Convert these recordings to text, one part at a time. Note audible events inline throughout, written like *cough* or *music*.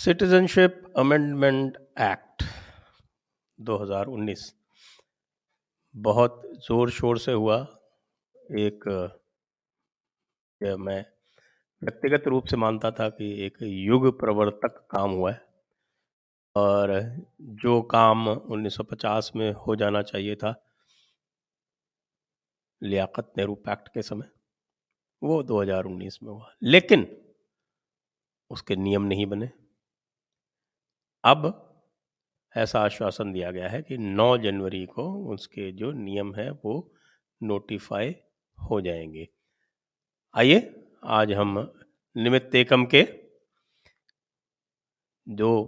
Citizenship amendment act 2019 बहुत ज़ोर शोर से हुआ। एक मैं व्यक्तिगत रूप से मानता था कि एक युग प्रवर्तक काम हुआ है और जो काम 1950 में हो जाना चाहिए था, लियाकत नेहरू पैक्ट के समय, वो 2019 में हुआ। लेकिन उसके नियम नहीं बने। अब ऐसा आश्वासन दिया गया है कि 9 जनवरी को उसके जो नियम है वो नोटिफाई हो जाएँगे। आइए, आज हम निमित्त एकम के जो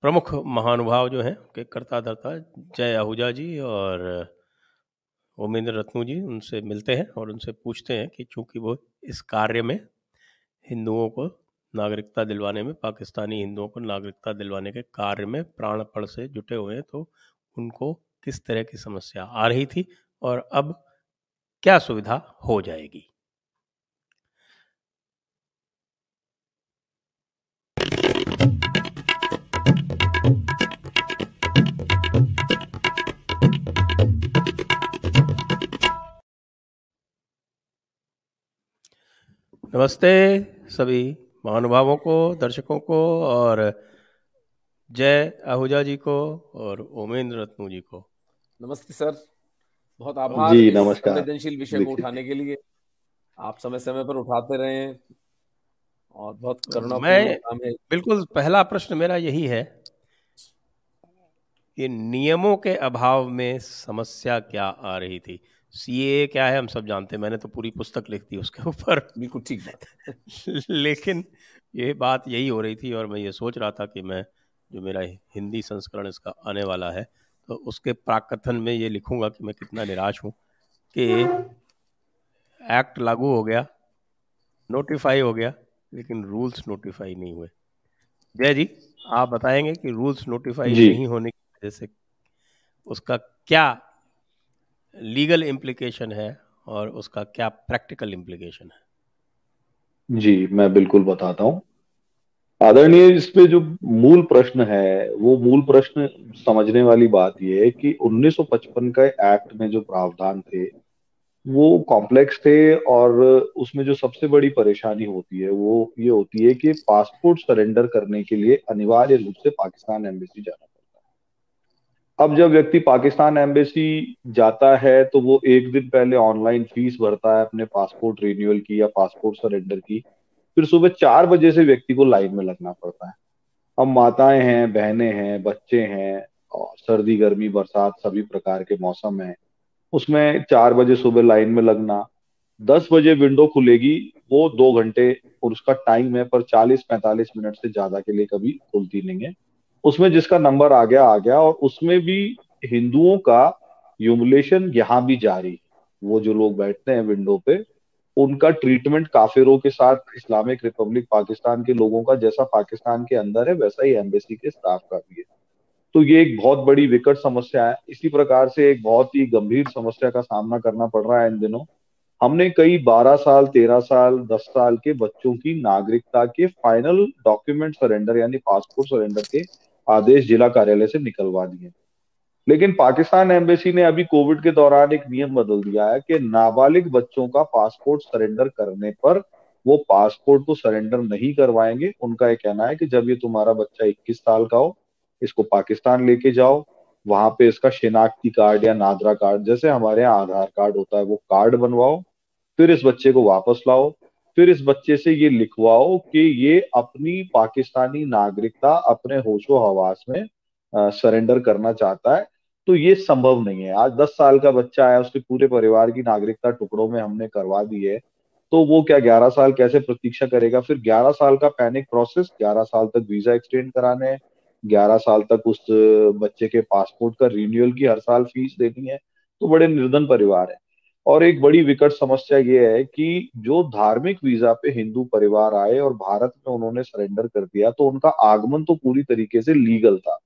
प्रमुख महानुभाव जो हैं के कर्ता धर्ता जय आहूजा जी और उमेंद्र रत्नू जी, उनसे मिलते हैं और उनसे पूछते हैं कि चूँकि वो इस कार्य में हिंदुओं को नागरिकता दिलवाने में, पाकिस्तानी हिंदुओं को नागरिकता दिलवाने के कार्य में प्राणपण से जुटे हुए हैं तो उनको किस तरह की समस्या आ रही थी और अब क्या सुविधा हो जाएगी? नमस्ते सभी। महानुभावों को दर्शकों को और जय आहूजा जी को और ओमेंद्र रत्नू जी को। नमस्ते सर। बहुत आभार जी नमस्कार। संवेदनशील विषय को उठाने के लिए। आप समय समय पर उठाते रहे हैं और बहुत करुणा मैं बिल्कुल पहला प्रश्न मेरा यही है कि नियमों के अभाव में समस्या क्या आ रही थी? सी ए क्या है हम सब जानते हैं। मैंने तो पूरी पुस्तक लिख दी उसके ऊपर। बिल्कुल ठीक बात *laughs* लेकिन ये बात यही हो रही थी और मैं ये सोच रहा था कि मैं जो मेरा हिंदी संस्करण इसका आने वाला है तो उसके प्राकथन में ये लिखूँगा कि मैं कितना निराश हूँ कि एक्ट लागू हो गया नोटिफाई हो गया लेकिन रूल्स नोटिफाई नहीं हुए। जय जी आप बताएँगे कि रूल्स नोटिफाई नहीं होने की वजह से उसका क्या लीगल इम्प्लीकेशन है और उसका क्या प्रैक्टिकल इम्प्लीकेशन है? जी, मैं बिल्कुल बताता हूँ। आदरणीय इस पे जो मूल प्रश्न है, वो मूल प्रश्न समझने वाली बात ये है कि 1955 का एक्ट में जो प्रावधान थे, वो कॉम्प्लेक्स थे और उसमें जो सबसे बड़ी परेशानी होती है, वो ये होती है कि पासपोर्ट सरेंडर करने के लिए अनिवार्य रूप से पाकिस्तान एम्बेसी जाना। अब जब व्यक्ति पाकिस्तान एम्बेसी जाता है तो वो एक दिन पहले ऑनलाइन फ़ीस भरता है अपने पासपोर्ट रिन्यूअल की या पासपोर्ट सरेंडर की। फिर सुबह चार बजे से व्यक्ति को लाइन में लगना पड़ता है। अब माताएँ हैं, बहनें हैं, बच्चे हैं, और सर्दी, गर्मी, बरसात सभी प्रकार के मौसम है। उसमें चार बजे सुबह लाइन में लगना, दस बजे विंडो खुलेगी, वो दो घंटे और उसका टाइम है, पर चालीस पैंतालीस मिनट से ज़्यादा के लिए कभी खुलती नहीं है। उसमें जिसका नंबर आ गया आ गया और उसमें भी हिंदुओं का यूमुलेशन यहाँ भी जारी। वो जो लोग बैठते हैं विंडो पे, उनका ट्रीटमेंट काफिरों के साथ इस्लामिक रिपब्लिक पाकिस्तान के लोगों का जैसा पाकिस्तान के अंदर है, वैसा ही एम्बेसी के स्टाफ का भी है। तो ये एक बहुत बड़ी विकट समस्या है। इसी प्रकार से एक बहुत ही गंभीर समस्या का सामना करना पड़ रहा है इन दिनों। हमने कई 12 साल 13 साल 10 साल के बच्चों की नागरिकता के फाइनल डॉक्यूमेंट सरेंडर यानी पासपोर्ट सरेंडर के आदेश जिला कार्यालय से निकलवा दिए। लेकिन पाकिस्तान एम्बेसी ने अभी कोविड के दौरान एक नियम बदल दिया है कि नाबालिग बच्चों का पासपोर्ट सरेंडर करने पर वो पासपोर्ट को सरेंडर नहीं करवाएँगे। उनका ये कहना है कि जब ये तुम्हारा बच्चा 21 साल का हो, इसको पाकिस्तान लेके जाओ। वहाँ पे इसका शिनाख्ती कार्ड या नादरा कार्ड, जैसे हमारे यहाँ आधार कार्ड होता है, वो कार्ड बनवाओ। फिर इस बच्चे को वापस लाओ। फिर इस बच्चे से ये लिखवाओ कि ये अपनी पाकिस्तानी नागरिकता अपने होशो हवास में सरेंडर करना चाहता है। तो ये संभव नहीं है। आज दस साल का बच्चा है, उसके पूरे परिवार की नागरिकता टुकड़ों में हमने करवा दी है। तो वो क्या ग्यारह साल कैसे प्रतीक्षा करेगा? फिर ग्यारह साल का पैनिक प्रोसेस, ग्यारह साल तक वीज़ा एक्सटेंड कराने हैं, ग्यारह साल तक उस, बच्चे के पासपोर्ट का रिन्यूअल की हर साल फ़ीस देनी है। तो बड़े निर्धन परिवार है। और एक बड़ी विकट समस्या ये है कि जो धार्मिक वीज़ा पे हिंदू परिवार आए और भारत में उन्होंने सरेंडर कर दिया तो उनका आगमन तो पूरी तरीके से लीगल था।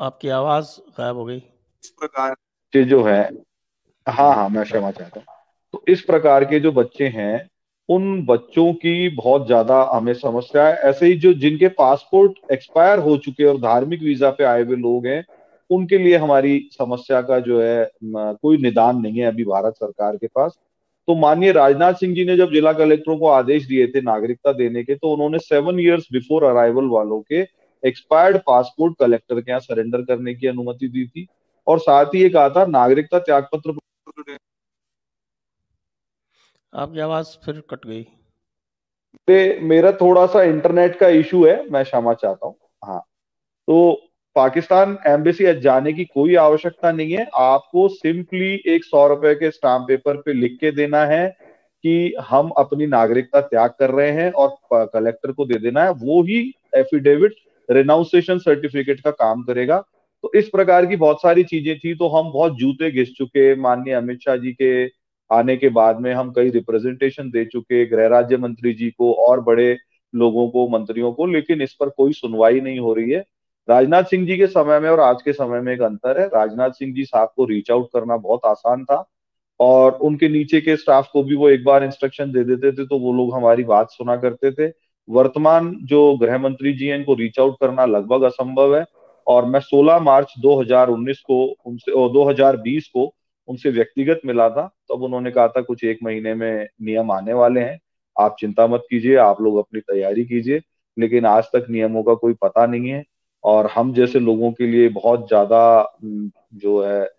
आपकी आवाज़ गायब हो गई। इस प्रकार से जो है हाँ हाँ मैं क्षमा चाहता हूँ। तो इस प्रकार के जो बच्चे हैं उन बच्चों की बहुत ज़्यादा हमें समस्या है। ऐसे ही जो जिनके पासपोर्ट एक्सपायर हो चुके और धार्मिक वीज़ा पे आए हुए लोग हैं उनके लिए हमारी समस्या का जो है कोई निदान नहीं है अभी भारत सरकार के पास। तो माननीय राजनाथ सिंह जी ने जब जिला कलेक्टरों को आदेश दिए थे नागरिकता देने के तो उन्होंने सेवन इयर्स बिफोर अराइवल वालों के एक्सपायर्ड पासपोर्ट कलेक्टर के यहाँ सरेंडर करने की अनुमति दी थी। और साथ ही ये कहा था नागरिकता त्याग पत्र आपकी आवाज़ फिर कट गई। मेरा थोड़ा सा इंटरनेट का इशू है मैं क्षमा चाहता हूँ। हाँ तो पाकिस्तान एम्बेसी जाने की कोई आवश्यकता नहीं है। आपको सिंपली एक सौ रुपए के स्टाम्प पेपर पे लिख के देना है कि हम अपनी नागरिकता त्याग कर रहे हैं और कलेक्टर को दे देना है। वो ही एफिडेविट रिनाउंसेशन सर्टिफिकेट का काम करेगा। तो इस प्रकार की बहुत सारी चीज़ें थी। तो हम बहुत जूते घिस चुके, माननीय अमित शाह जी के आने के बाद में हम कई रिप्रेजेंटेशन दे चुके, गृह राज्य मंत्री जी को और बड़े लोगों को, मंत्रियों को, लेकिन इस पर कोई सुनवाई नहीं हो रही है। राजनाथ सिंह जी के समय में और आज के समय में एक अंतर है। राजनाथ सिंह जी साहब को रीच आउट करना बहुत आसान था और उनके नीचे के स्टाफ को भी वो एक बार इंस्ट्रक्शन दे देते थे तो वो लोग हमारी बात सुना करते थे। वर्तमान जो गृह मंत्री जी हैं, इनको रीच आउट करना लगभग असंभव है और मैं 16 मार्च 2019 को उनसे 2020 को उनसे व्यक्तिगत मिला था। तब उन्होंने कहा था, कुछ एक महीने में नियम आने वाले हैं। आप चिंता मत कीजिए, आप लोग अपनी तैयारी कीजिए, लेकिन आज तक नियमों का कोई पता नहीं है। और हम जैसे लोगों के लिए बहुत ज़्यादा जो है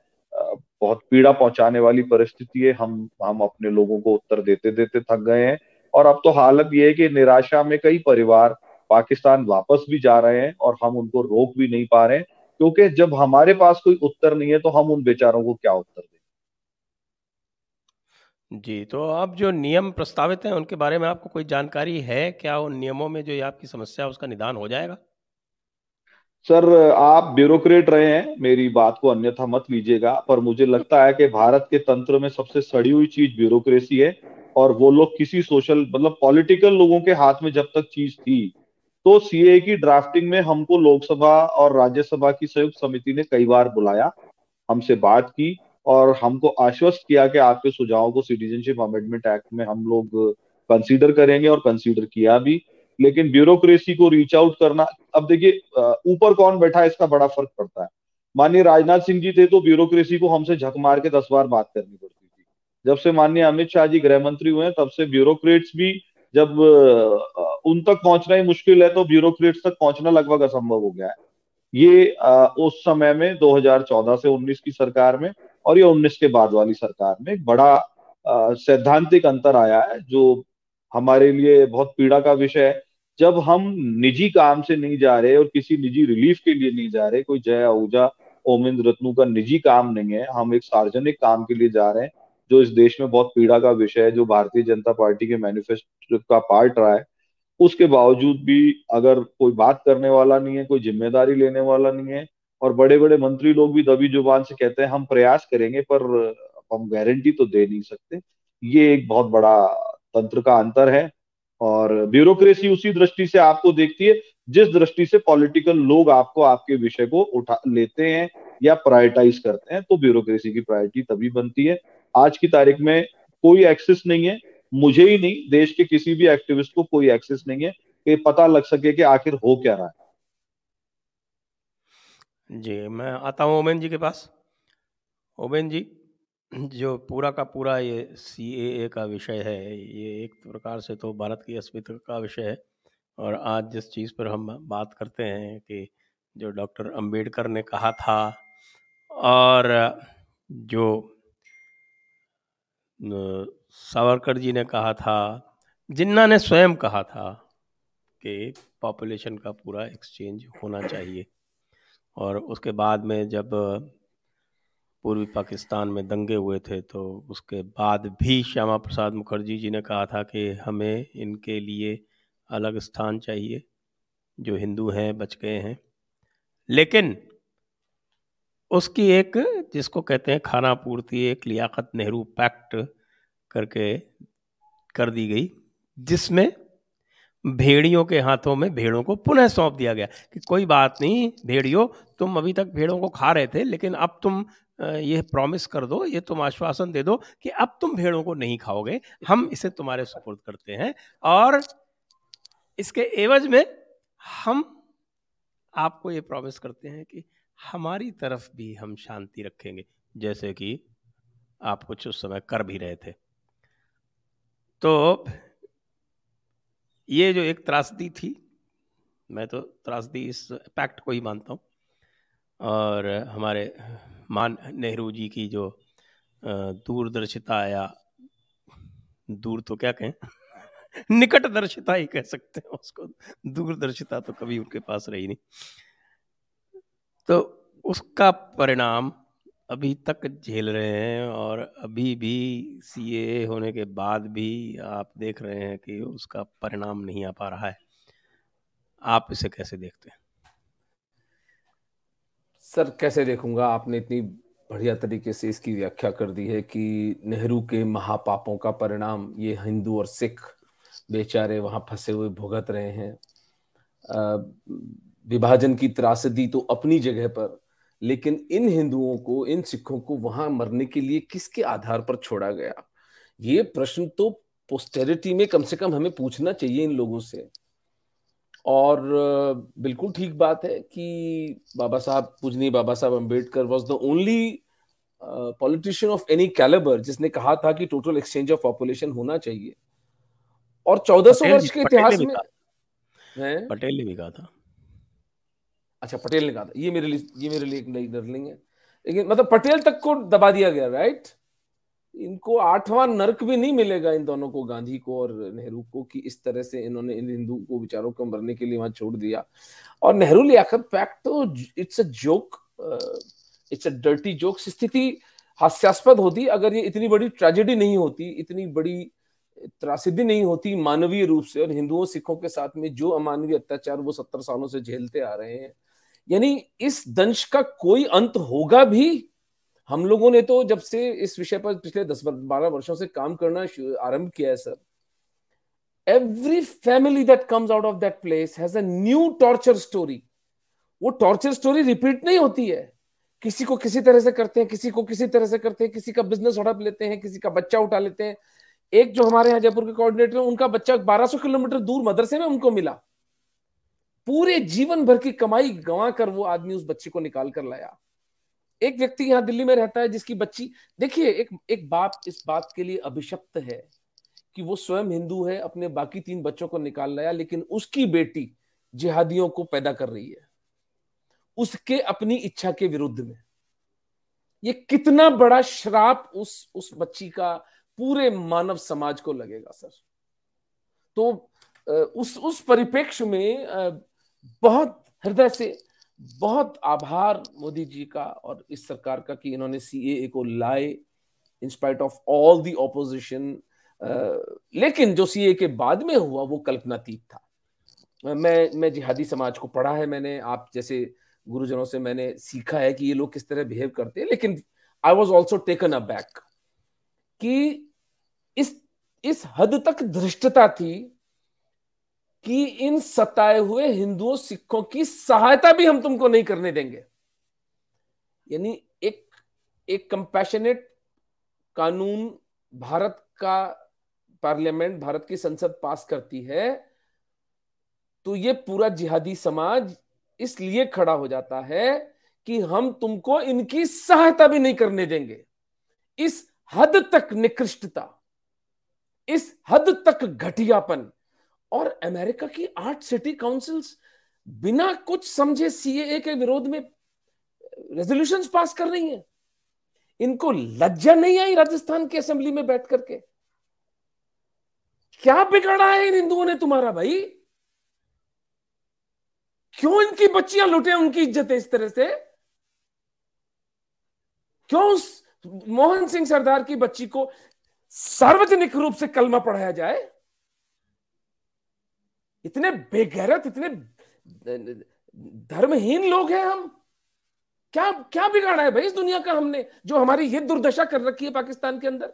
बहुत पीड़ा पहुँचाने वाली परिस्थिति है हम हम अपने लोगों को उत्तर देते देते थक गए हैं और अब तो हालत ये है कि निराशा में कई परिवार पाकिस्तान वापस भी जा रहे हैं और हम उनको रोक भी नहीं पा रहे हैं क्योंकि जब हमारे पास कोई उत्तर नहीं है तो हम उन बेचारों को क्या उत्तर दें जी, तो अब जो नियम प्रस्तावित हैं उनके बारे में आपको कोई जानकारी है? क्या उन नियमों में जो आपकी समस्या उसका निदान हो जाएगा? सर, आप ब्यूरोक्रेट रहे हैं, मेरी बात को अन्यथा मत लीजिएगा, पर मुझे लगता है कि भारत के तंत्र में सबसे सड़ी हुई चीज़ ब्यूरोक्रेसी है, और वो लोग किसी सोशल मतलब पॉलिटिकल लोगों के हाथ में जब तक चीज़ थी तो सीए की ड्राफ्टिंग में हमको लोकसभा और राज्यसभा की संयुक्त समिति ने कई बार बुलाया, हमसे बात की, और हमको आश्वस्त किया कि आपके सुझावों को सिटीजनशिप अमेंडमेंट एक्ट में हम लोग कंसीडर करेंगे और कंसीडर किया भी। लेकिन ब्यूरोक्रेसी को रीच आउट करना, अब देखिए ऊपर कौन बैठा है, इसका बड़ा फ़र्क पड़ता है। माननीय राजनाथ सिंह जी थे तो ब्यूरोक्रेसी को हमसे झक मार के दस बार बात करनी पड़ती थी। जब से माननीय अमित शाह जी गृह मंत्री हुए तब से ब्यूरोक्रेट्स भी जब उन तक पहुँचना ही मुश्किल है तो ब्यूरोक्रेट्स तक पहुँचना लगभग असंभव हो गया है। ये उस समय में 2014 से 19 की सरकार में और ये उन्नीस के बाद वाली सरकार में बड़ा सैद्धांतिक अंतर आया है, जो हमारे लिए बहुत पीड़ा का विषय है। जब हम निजी काम से नहीं जा रहे और किसी निजी रिलीफ के लिए नहीं जा रहे, कोई जय आहूजा, ओमिंद रत्नू का निजी काम नहीं है, हम एक सार्वजनिक काम के लिए जा रहे हैं, जो इस देश में बहुत पीड़ा का विषय है, जो भारतीय जनता पार्टी के मैनिफेस्टो का पार्ट रहा है, उसके बावजूद भी अगर कोई बात करने वाला नहीं है, कोई ज़िम्मेदारी लेने वाला नहीं है, और बड़े बड़े मंत्री लोग भी दबी ज़ुबान से कहते हैं, हम प्रयास करेंगे, पर हम गारंटी तो दे नहीं सकते। ये एक बहुत बड़ा तंत्र का अंतर है और ब्यूरोक्रेसी उसी दृष्टि से आपको देखती है, जिस दृष्टि से पॉलिटिकल लोग आपको आपके विषय को उठा लेते हैं या प्रायोरिटाइज करते हैं तो ब्यूरोक्रेसी की प्रायोरिटी तभी बनती है। आज की तारीख में कोई एक्सेस नहीं है, मुझे ही नहीं, देश के किसी भी एक्टिविस्ट को कोई एक्सेस नहीं है कि पता लग सके कि आखिर हो क्या रहा है। जी, मैं आता हूँ ओमेन जी के पास। ओमेन जी जो पूरा का पूरा ये सी ए का विषय है, ये एक प्रकार से तो भारत की अस्मिता का विषय है। और आज जिस चीज़ पर हम बात करते हैं कि जो डॉक्टर अंबेडकर ने कहा था और जो सावरकर जी ने कहा था, जिन्ना ने स्वयं कहा था कि पॉपुलेशन का पूरा एक्सचेंज होना चाहिए। और उसके बाद में जब पूर्वी पाकिस्तान में दंगे हुए थे तो उसके बाद भी श्यामा प्रसाद मुखर्जी जी ने कहा था कि हमें इनके लिए अलग स्थान चाहिए, जो हिंदू हैं बच गए हैं। लेकिन उसकी एक, जिसको कहते हैं खाना पूर्ति, एक लियाकत नेहरू पैक्ट करके कर दी गई, जिसमें भेड़ियों के हाथों में भेड़ों को पुनः सौंप दिया गया कि कोई बात नहीं, भेड़ियों, तुम अभी तक भेड़ों को खा रहे थे, लेकिन अब तुम ये प्रॉमिस कर दो ये तुम आश्वासन दे दो कि अब तुम भेड़ों को नहीं खाओगे, हम इसे तुम्हारे सुपुर्द करते हैं और इसके एवज में हम आपको ये प्रॉमिस करते हैं कि हमारी तरफ़ भी हम शांति रखेंगे, जैसे कि आप कुछ उस समय कर भी रहे थे। तो ये जो एक त्रासदी थी, मैं तो त्रासदी इस पैक्ट को ही मानता हूँ और हमारे मान नेहरू जी की जो दूरदर्शिता या दूर तो क्या कहें? *laughs* निकटदर्शिता ही कह सकते हैं उसको। दूरदर्शिता तो कभी उनके पास रही नहीं। तो उसका परिणाम अभी तक झेल रहे हैं और अभी भी सीए होने के बाद भी आप देख रहे हैं कि उसका परिणाम नहीं आ पा रहा है। आप इसे कैसे देखते हैं? सर, कैसे देखूँगा? आपने इतनी बढ़िया तरीके से इसकी व्याख्या कर दी है कि नेहरू के महापापों का परिणाम ये हिंदू और सिख बेचारे वहाँ फंसे हुए भुगत रहे हैं। विभाजन की त्रासदी तो अपनी जगह पर, लेकिन इन हिंदुओं को, इन सिखों को वहाँ मरने के लिए किसके आधार पर छोड़ा गया? ये प्रश्न तो पोस्टेरिटी में कम से कम हमें पूछना चाहिए इन लोगों से। और बिल्कुल ठीक बात है कि बाबा साहब पूजनीय Baba Saheb Ambedkar was the only politician of any calibre जिसने कहा था कि टोटल एक्सचेंज ऑफ़ पॉपुलेशन होना चाहिए। और 1400 वर्ष के इतिहास में पटेल ने भी कहा था। अच्छा पटेल ने कहा था। ये मेरे लिए ये मेरे लिए एक नई डरलिंग है। लेकिन मतलब पटेल तक को दबा दिया गया राइट इनको आठवां नर्क भी नहीं मिलेगा इन दोनों को, गांधी को और नेहरू को कि इस तरह से इन्होंने इन हिंदू को विचारों को मरने के लिए वहाँ छोड़ दिया। और नेहरू लियाकत पैक्ट तो it's a joke it's a dirty joke. स्थिति हास्यास्पद होती, अगर ये इतनी बड़ी ट्रेजेडी नहीं होती, इतनी बड़ी त्रासदी नहीं होती मानवीय रूप से और हिंदुओं सिखों के साथ में जो अमानवीय अत्याचार वो सत्तर सालों से झेलते आ रहे हैं, यानी इस दंश का कोई अंत होगा भी हम लोगों ने तो जब से इस विषय पर पिछले दस बारह वर्षों से काम करना आरंभ किया है, sir every family that comes out of that place has a new torture story वो टॉर्चर स्टोरी रिपीट नहीं होती है। किसी को किसी तरह से करते हैं, किसी को किसी तरह से करते हैं, किसी का बिज़नेस हड़प लेते हैं, किसी का बच्चा उठा लेते हैं। एक जो हमारे यहाँ जयपुर के कोऑर्डिनेटर हैं, उनका बच्चा 1200 किलोमीटर दूर मदरसे में उनको मिला। पूरे जीवन भर की कमाई गंवा कर वो आदमी उस बच्चे को निकाल कर लाया। एक व्यक्ति यहाँ दिल्ली में रहता है जिसकी बच्ची, देखिए, एक एक बाप इस बात के लिए अभिशप्त है कि वो स्वयं हिंदू है, अपने बाकी तीन बच्चों को निकाल लाया, लेकिन उसकी बेटी जिहादियों को पैदा कर रही है। उसके अपनी इच्छा के विरुद्ध में। ये कितना बड़ा श्राप उस उस बच्ची का पूरे मानव समाज को लगेगा, सर। तो उस उस परिप्रेक्ष्य में बहुत हृदय से बहुत आभार मोदी जी का और इस सरकार का कि इन्होंने सी को लाए in spite of all the opposition लेकिन जो सी के बाद में हुआ, वो कल्पनातीत था। मैं मैं जिहादी समाज को पढ़ा है मैंने, आप जैसे गुरुजनों से मैंने सीखा है कि ये लोग किस तरह बिहेव करते हैं, लेकिन I was also taken aback कि इस इस हद तक धृष्टता थी कि इन सताए हुए हिंदुओं, सिखों की सहायता भी हम तुमको नहीं करने देंगे। यानी एक एक कंपैशनेट कानून भारत का पार्लियामेंट भारत की संसद पास करती है तो ये पूरा जिहादी समाज इसलिए खड़ा हो जाता है कि हम तुमको इनकी सहायता भी नहीं करने देंगे। इस हद तक निकृष्टता, इस हद तक घटियापन और अमेरिका की आठ सिटी काउंसिल्स बिना कुछ समझे सीएए के विरोध में रेजोल्यूशन पास कर रही हैं। इनको लज्जा नहीं आई राजस्थान की असेंबली में बैठ करके? क्या बिगड़ा है इन हिंदुओं ने तुम्हारा भाई? क्यों इनकी बच्चियाँ लुटे उनकी इज़्ज़त इस तरह से? क्यों मोहन सिंह सरदार की बच्ची को सार्वजनिक रूप से कलमा पढ़ाया जाए? इतने बेगैरत, इतने धर्महीन लोग हैं हम। क्या क्या बिगाड़ा है भाई इस दुनिया का हमने, जो हमारी ये दुर्दशा कर रखी है पाकिस्तान के अंदर?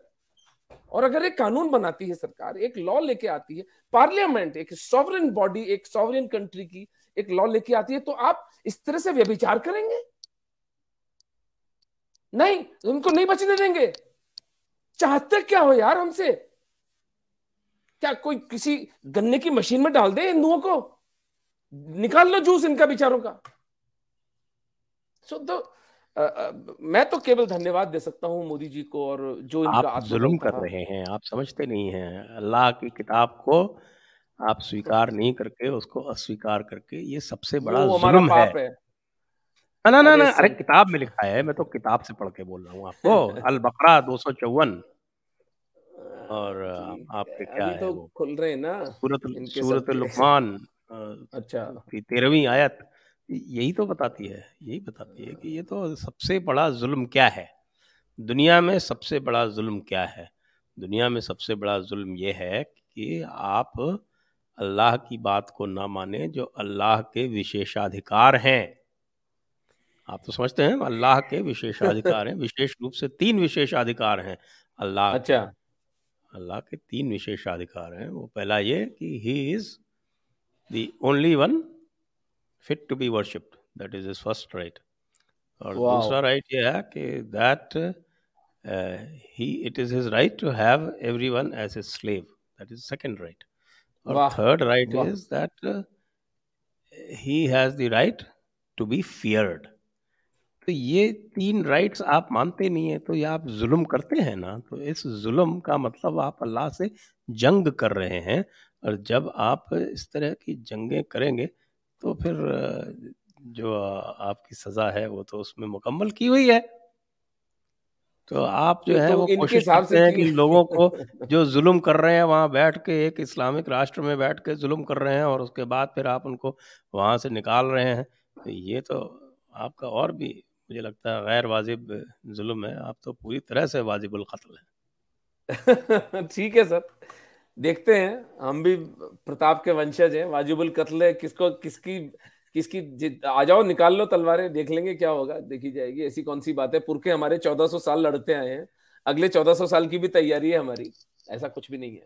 और अगर एक कानून बनाती है सरकार, एक लॉ लेके आती है पार्लियामेंट एक सॉवरन बॉडी एक सॉवरन कंट्री की एक लॉ लेके आती है तो आप इस तरह से व्यभिचार करेंगे? नहीं, उनको नहीं बचने देंगे। चाहते क्या हो यार हमसे? क्या कोई किसी गन्ने की मशीन में डाल दे हिंदुओं को? निकाल लो जूस इनका बिचारों का। सो तो मैं तो केवल धन्यवाद दे सकता हूँ मोदी जी को और जो इनका आप जुल्म कर रहे हैं आप समझते नहीं हैं। अल्लाह की किताब को आप स्वीकार नहीं करके उसको अस्वीकार करके ये सबसे बड़ा जुल्म है, है। ना ना ना अरे किताब में लिखा है मैं तो किताब से पढ़ के बोल रहा हूँ आपको। *laughs* अल बकरा दो सौ चौवन। और आपके क्या है तो खुल रहे हैं ना सूरत सूरत लुकमान अच्छा। तेरहवीं आयत यही तो बताती है यही बताती है कि ये तो सबसे बड़ा जुल्म क्या है? दुनिया में सबसे बड़ा जुल्म क्या है? दुनिया में सबसे बड़ा जुल्म ये है कि आप अल्लाह की बात को ना माने जो अल्लाह के विशेषाधिकार हैं। आप तो समझते हैं अल्लाह के *laughs* विशेषाधिकार हैं विशेष रूप से तीन विशेषाधिकार हैं अल्लाह अच्छा। अल्लाह के तीन विशेषाधिकार हैं। वो पहला ये कि he is the only one fit to be worshipped that is is first right और दूसरा राइट ये है कि that he it is his right to have every one as a slave that is second right और third right is that he has the right to be feared तो ये तीन rights आप मानते नहीं है तो ये आप जुल्म करते हैं ना तो इस जुल्म का मतलब आप अल्लाह से जंग कर रहे हैं। और जब आप इस तरह की जंगें करेंगे तो फिर जो आपकी सज़ा है वो तो उसमें मुकम्मल की हुई है। तो आप जो है तो वो कोशिश करते हैं कि लोगों को *laughs* जो जुल्म कर रहे हैं वहाँ बैठ के एक इस्लामिक राष्ट्र में बैठ के जुल्म कर रहे हैं और उसके बाद फिर आप उनको वहाँ से निकाल रहे हैं। तो ये तो आपका और भी मुझे लगता है गैर वाजिब जुल्म है। आप तो पूरी तरह से वाजिबुल कत्ल है। *laughs* ठीक है सर। देखते हैं हम भी प्रताप के वंशज हैं। वाजिबुल कत्ल है। किसको किसकी किसकी आ जाओ निकाल लो तलवारें देख लेंगे क्या होगा देखी जाएगी। ऐसी कौन सी बात है? पुरखे हमारे 1400 साल लड़ते आए हैं। अगले 1400 साल की भी तैयारी है हमारी। ऐसा कुछ भी नहीं है।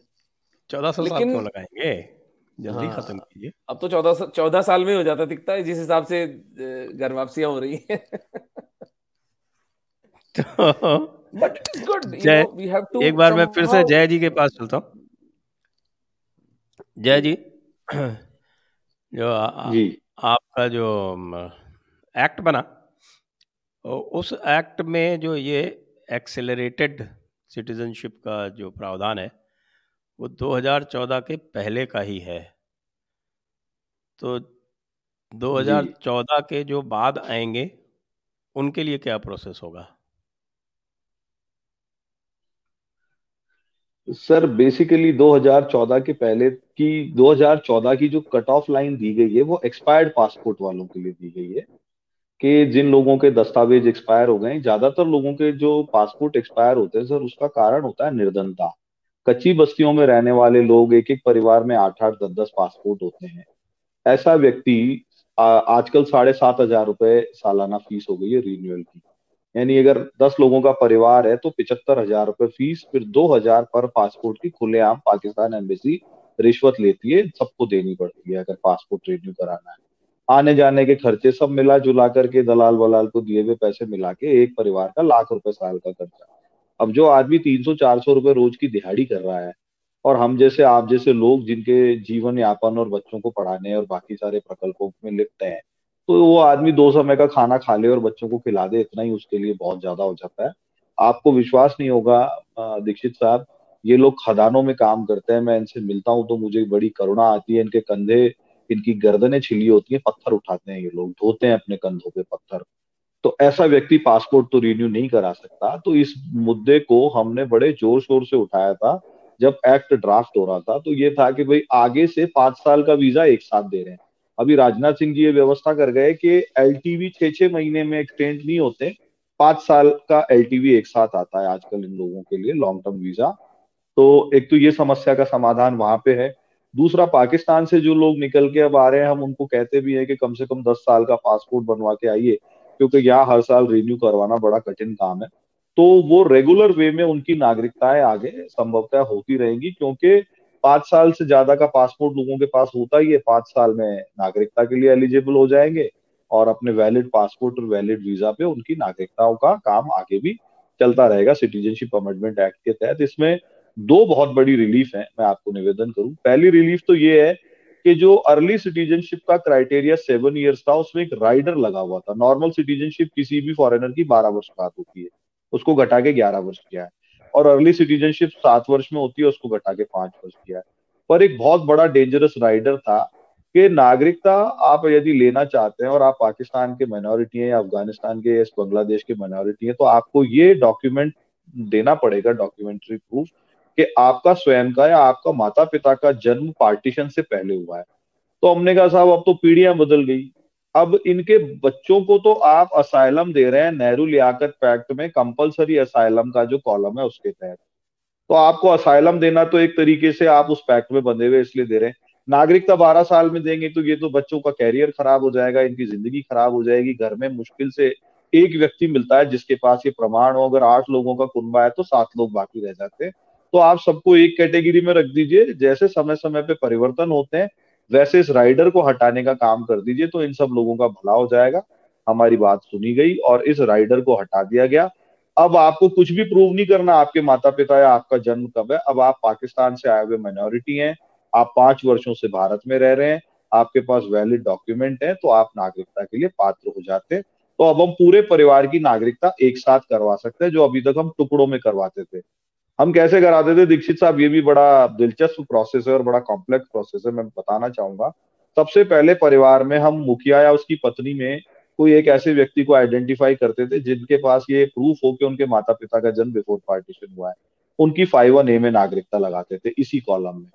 चौदह सौ साल क्यों लगाएँगे? जल्दी हाँ, खत्म कीजिए। अब तो चौदह चौदह साल में हो जाता दिखता है जिस हिसाब से घर वापसियाँ हो रही है। बट गुड जय वी हैव टू एक बार मैं फिर से जय जी के पास चलता हूँ। जय जी। *clears throat* जो आ, जी। आपका जो एक्ट बना उस एक्ट में जो ये एक्सेलरेटेड सिटीजनशिप का जो प्रावधान है वो 2014 के पहले का ही है। तो 2014 के जो बाद आएँगे, उनके लिए क्या प्रोसेस होगा? सर बेसिकली 2014 के पहले की 2014 की जो कट ऑफ़ लाइन दी गई है, वो एक्सपायर्ड पासपोर्ट वालों के लिए दी गई है कि जिन लोगों के दस्तावेज़ एक्सपायर हो गए ज़्यादातर लोगों के जो पासपोर्ट एक्सपायर होते हैं, सर, उसका कारण होता है निर्धनता। कच्ची बस्तियों में रहने वाले लोग एक एक परिवार में आठ आठ दस दस पासपोर्ट होते हैं। ऐसा व्यक्ति आजकल साढ़े सात हज़ार रुपए सालाना फ़ीस हो गई है रिन्यूअल की। यानी अगर दस लोगों का परिवार है तो पिछहत्तर हज़ार रुपए फ़ीस, फिर दो हज़ार पर पासपोर्ट की खुलेआम पाकिस्तान एम्बेसी रिश्वत लेती है, सबको देनी पड़ती है अगर पासपोर्ट रिन्यू कराना है। आने जाने के खर्चे सब मिला जुला करके दलाल वलाल को दिए हुए पैसे मिला के एक परिवार का लाख रुपए साल का खर्चा। अब जो आदमी तीन सौ, चार सौ रुपए रोज की दिहाड़ी कर रहा है, और हम जैसे, आप जैसे लोग जिनके जीवन यापन और बच्चों को पढ़ाने और बाकी सारे प्रकल्पों में लिप्त हैं तो वो आदमी दो समय का खाना खा ले और बच्चों को खिला दे, इतना ही उसके लिए बहुत ज़्यादा हो जाता है। आपको विश्वास नहीं होगा दीक्षित साहब, ये लोग खदानों में काम करते हैं, मैं इनसे मिलता हूँ तो मुझे बड़ी करुणा आती है, इनके कंधे, इनकी गर्दनें छिली होती है, पत्थर उठाते हैं ये लोग, धोते हैं अपने कंधों पे पत्थर। तो ऐसा व्यक्ति पासपोर्ट तो रिन्यू नहीं करा सकता। तो इस मुद्दे को हमने बड़े ज़ोर शोर से उठाया था, जब एक्ट ड्राफ्ट हो रहा था। तो ये था कि भाई आगे से पाँच साल का वीज़ा एक साथ दे रहे हैं। अभी राजनाथ सिंह जी ये व्यवस्था कर गए कि एल टी छह छह महीने में एक्सटेंड नहीं होते। पाँच साल का एल एक साथ आता है आजकल इन लोगों के लिए लॉन्ग टर्म वीज़ा तो एक तो ये समस्या का समाधान वहाँ पे है। दूसरा, पाकिस्तान से जो लोग निकल के अब आ रहे हैं, हम उनको कहते भी है कि कम से कम दस साल का पासपोर्ट बनवा के आइए। क्योंकि यहाँ हर साल रिन्यू करवाना बड़ा कठिन काम है। तो वो रेगुलर वे में उनकी नागरिकताएँ आगे संभवतः होती रहेंगी, क्योंकि पाँच साल से ज़्यादा का पासपोर्ट लोगों के पास होता ही है। पाँच साल में नागरिकता के लिए एलिजिबल हो जाएँगे और अपने वैलिड पासपोर्ट और वैलिड वीज़ा पे उनकी नागरिकताओं का काम आगे भी चलता रहेगा। सिटीजनशिप अमेंडमेंट एक्ट के तहत। इसमें दो बहुत बड़ी रिलीफ है, मैं आपको निवेदन करूँ। पहली रिलीफ तो ये है कि जो अर्ली सिटीजनशिप का क्राइटेरिया सेवन ईयर्स था, उसमें एक राइडर लगा हुआ था। नॉर्मल सिटीजनशिप किसी भी फॉरेनर की बारह वर्ष बाद होती है। उसको घटा के ग्यारह वर्ष किया है। और अर्ली सिटीजनशिप सात वर्ष में होती है, उसको घटा के पाँच वर्ष किया है। पर एक बहुत बड़ा डेंजरस राइडर था कि नागरिकता आप यदि लेना चाहते हैं और आप पाकिस्तान के माइनॉरिटी हैं या अफ़गानिस्तान के या बांग्लादेश के माइनॉरिटी हैं तो आपको ये डॉक्यूमेंट देना पड़ेगा डॉक्यूमेंट्री प्रूफ कि आपका स्वयं का या आपका माता पिता का जन्म पार्टीशन से पहले हुआ है। तो हमने कहा, साहब, अब तो पीढ़ियाँ बदल गई। अब इनके बच्चों को तो आप असाइलम दे रहे हैं, नेहरू लियाकत पैक्ट में, कंपलसरी असाइलम का जो कॉलम है उसके तहत। तो आपको असाइलम देना तो एक तरीके से आप उस पैक्ट में बंधे हुए इसलिए दे रहे हैं। नागरिकता बारह साल में देंगे तो ये तो बच्चों का कैरियर खराब हो जाएगा, इनकी ज़िंदगी खराब हो जाएगी। घर में मुश्किल से एक व्यक्ति मिलता है जिसके पास ये प्रमाण हो, अगर आठ लोगों का कुनबा है तो सात लोग बाकी रह जाते हैं। तो आप सबको एक कैटेगरी में रख दीजिए, जैसे समय समय पे परिवर्तन होते हैं, वैसे इस राइडर को हटाने का काम कर दीजिए तो इन सब लोगों का भला हो जाएगा। हमारी बात सुनी गई और इस राइडर को हटा दिया गया। अब आपको कुछ भी प्रूव नहीं करना, आपके माता पिता या आपका जन्म कब है? अब आप पाकिस्तान से आए हुए माइनॉरिटी हैं, आप पाँच वर्षों से भारत में रह रहे हैं, आपके पास वैलिड डॉक्यूमेंट है तो आप नागरिकता के लिए पात्र हो जाते हैं। तो अब हम पूरे परिवार की नागरिकता एक साथ करवा सकते हैं, जो अभी तक हम टुकड़ों में करवाते थे। हम कैसे कराते थे? दीक्षित साहब, ये भी बड़ा दिलचस्प प्रोसेस है और बड़ा कॉम्प्लेक्स प्रोसेस है, मैं बताना चाहूँगा। सबसे पहले परिवार में हम मुखिया या उसकी पत्नी में कोई एक ऐसे व्यक्ति को आइडेंटिफाई करते थे जिनके पास ये प्रूफ हो कि उनके माता पिता का जन्म बिफोर पार्टीशन हुआ है। उनकी फाइव वन ए में नागरिकता लगाते थे, इसी कॉलम में।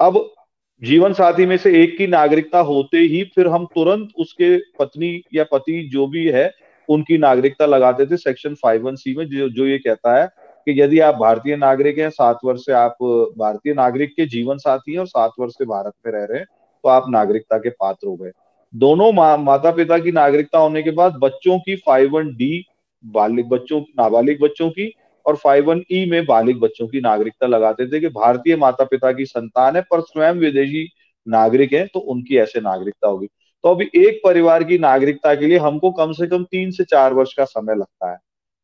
अब जीवन साथी में से एक की नागरिकता होते ही फिर हम तुरंत उसके पत्नी या पति जो भी है, उनकी नागरिकता लगाते थे सेक्शन फाइव वन सी में, जो जो ये कहता है कि यदि आप भारतीय नागरिक हैं सात वर्ष से आप भारतीय नागरिक के जीवन साथी हैं और सात वर्ष से भारत में रह रहे हैं तो आप नागरिकता के पात्र हो गए। दोनों मा, माता पिता की नागरिकता होने के बाद बच्चों की फाइव वन डी बालिग बच्चों नाबालिग बच्चों की और फाइव वन ई में बालिक बच्चों की नागरिकता लगाते थे कि भारतीय माता पिता की संतान है पर स्वयं विदेशी नागरिक है तो उनकी ऐसे नागरिकता होगी। तो अभी एक परिवार की नागरिकता के लिए हमको कम से कम तीन से चार वर्ष का समय लगता है।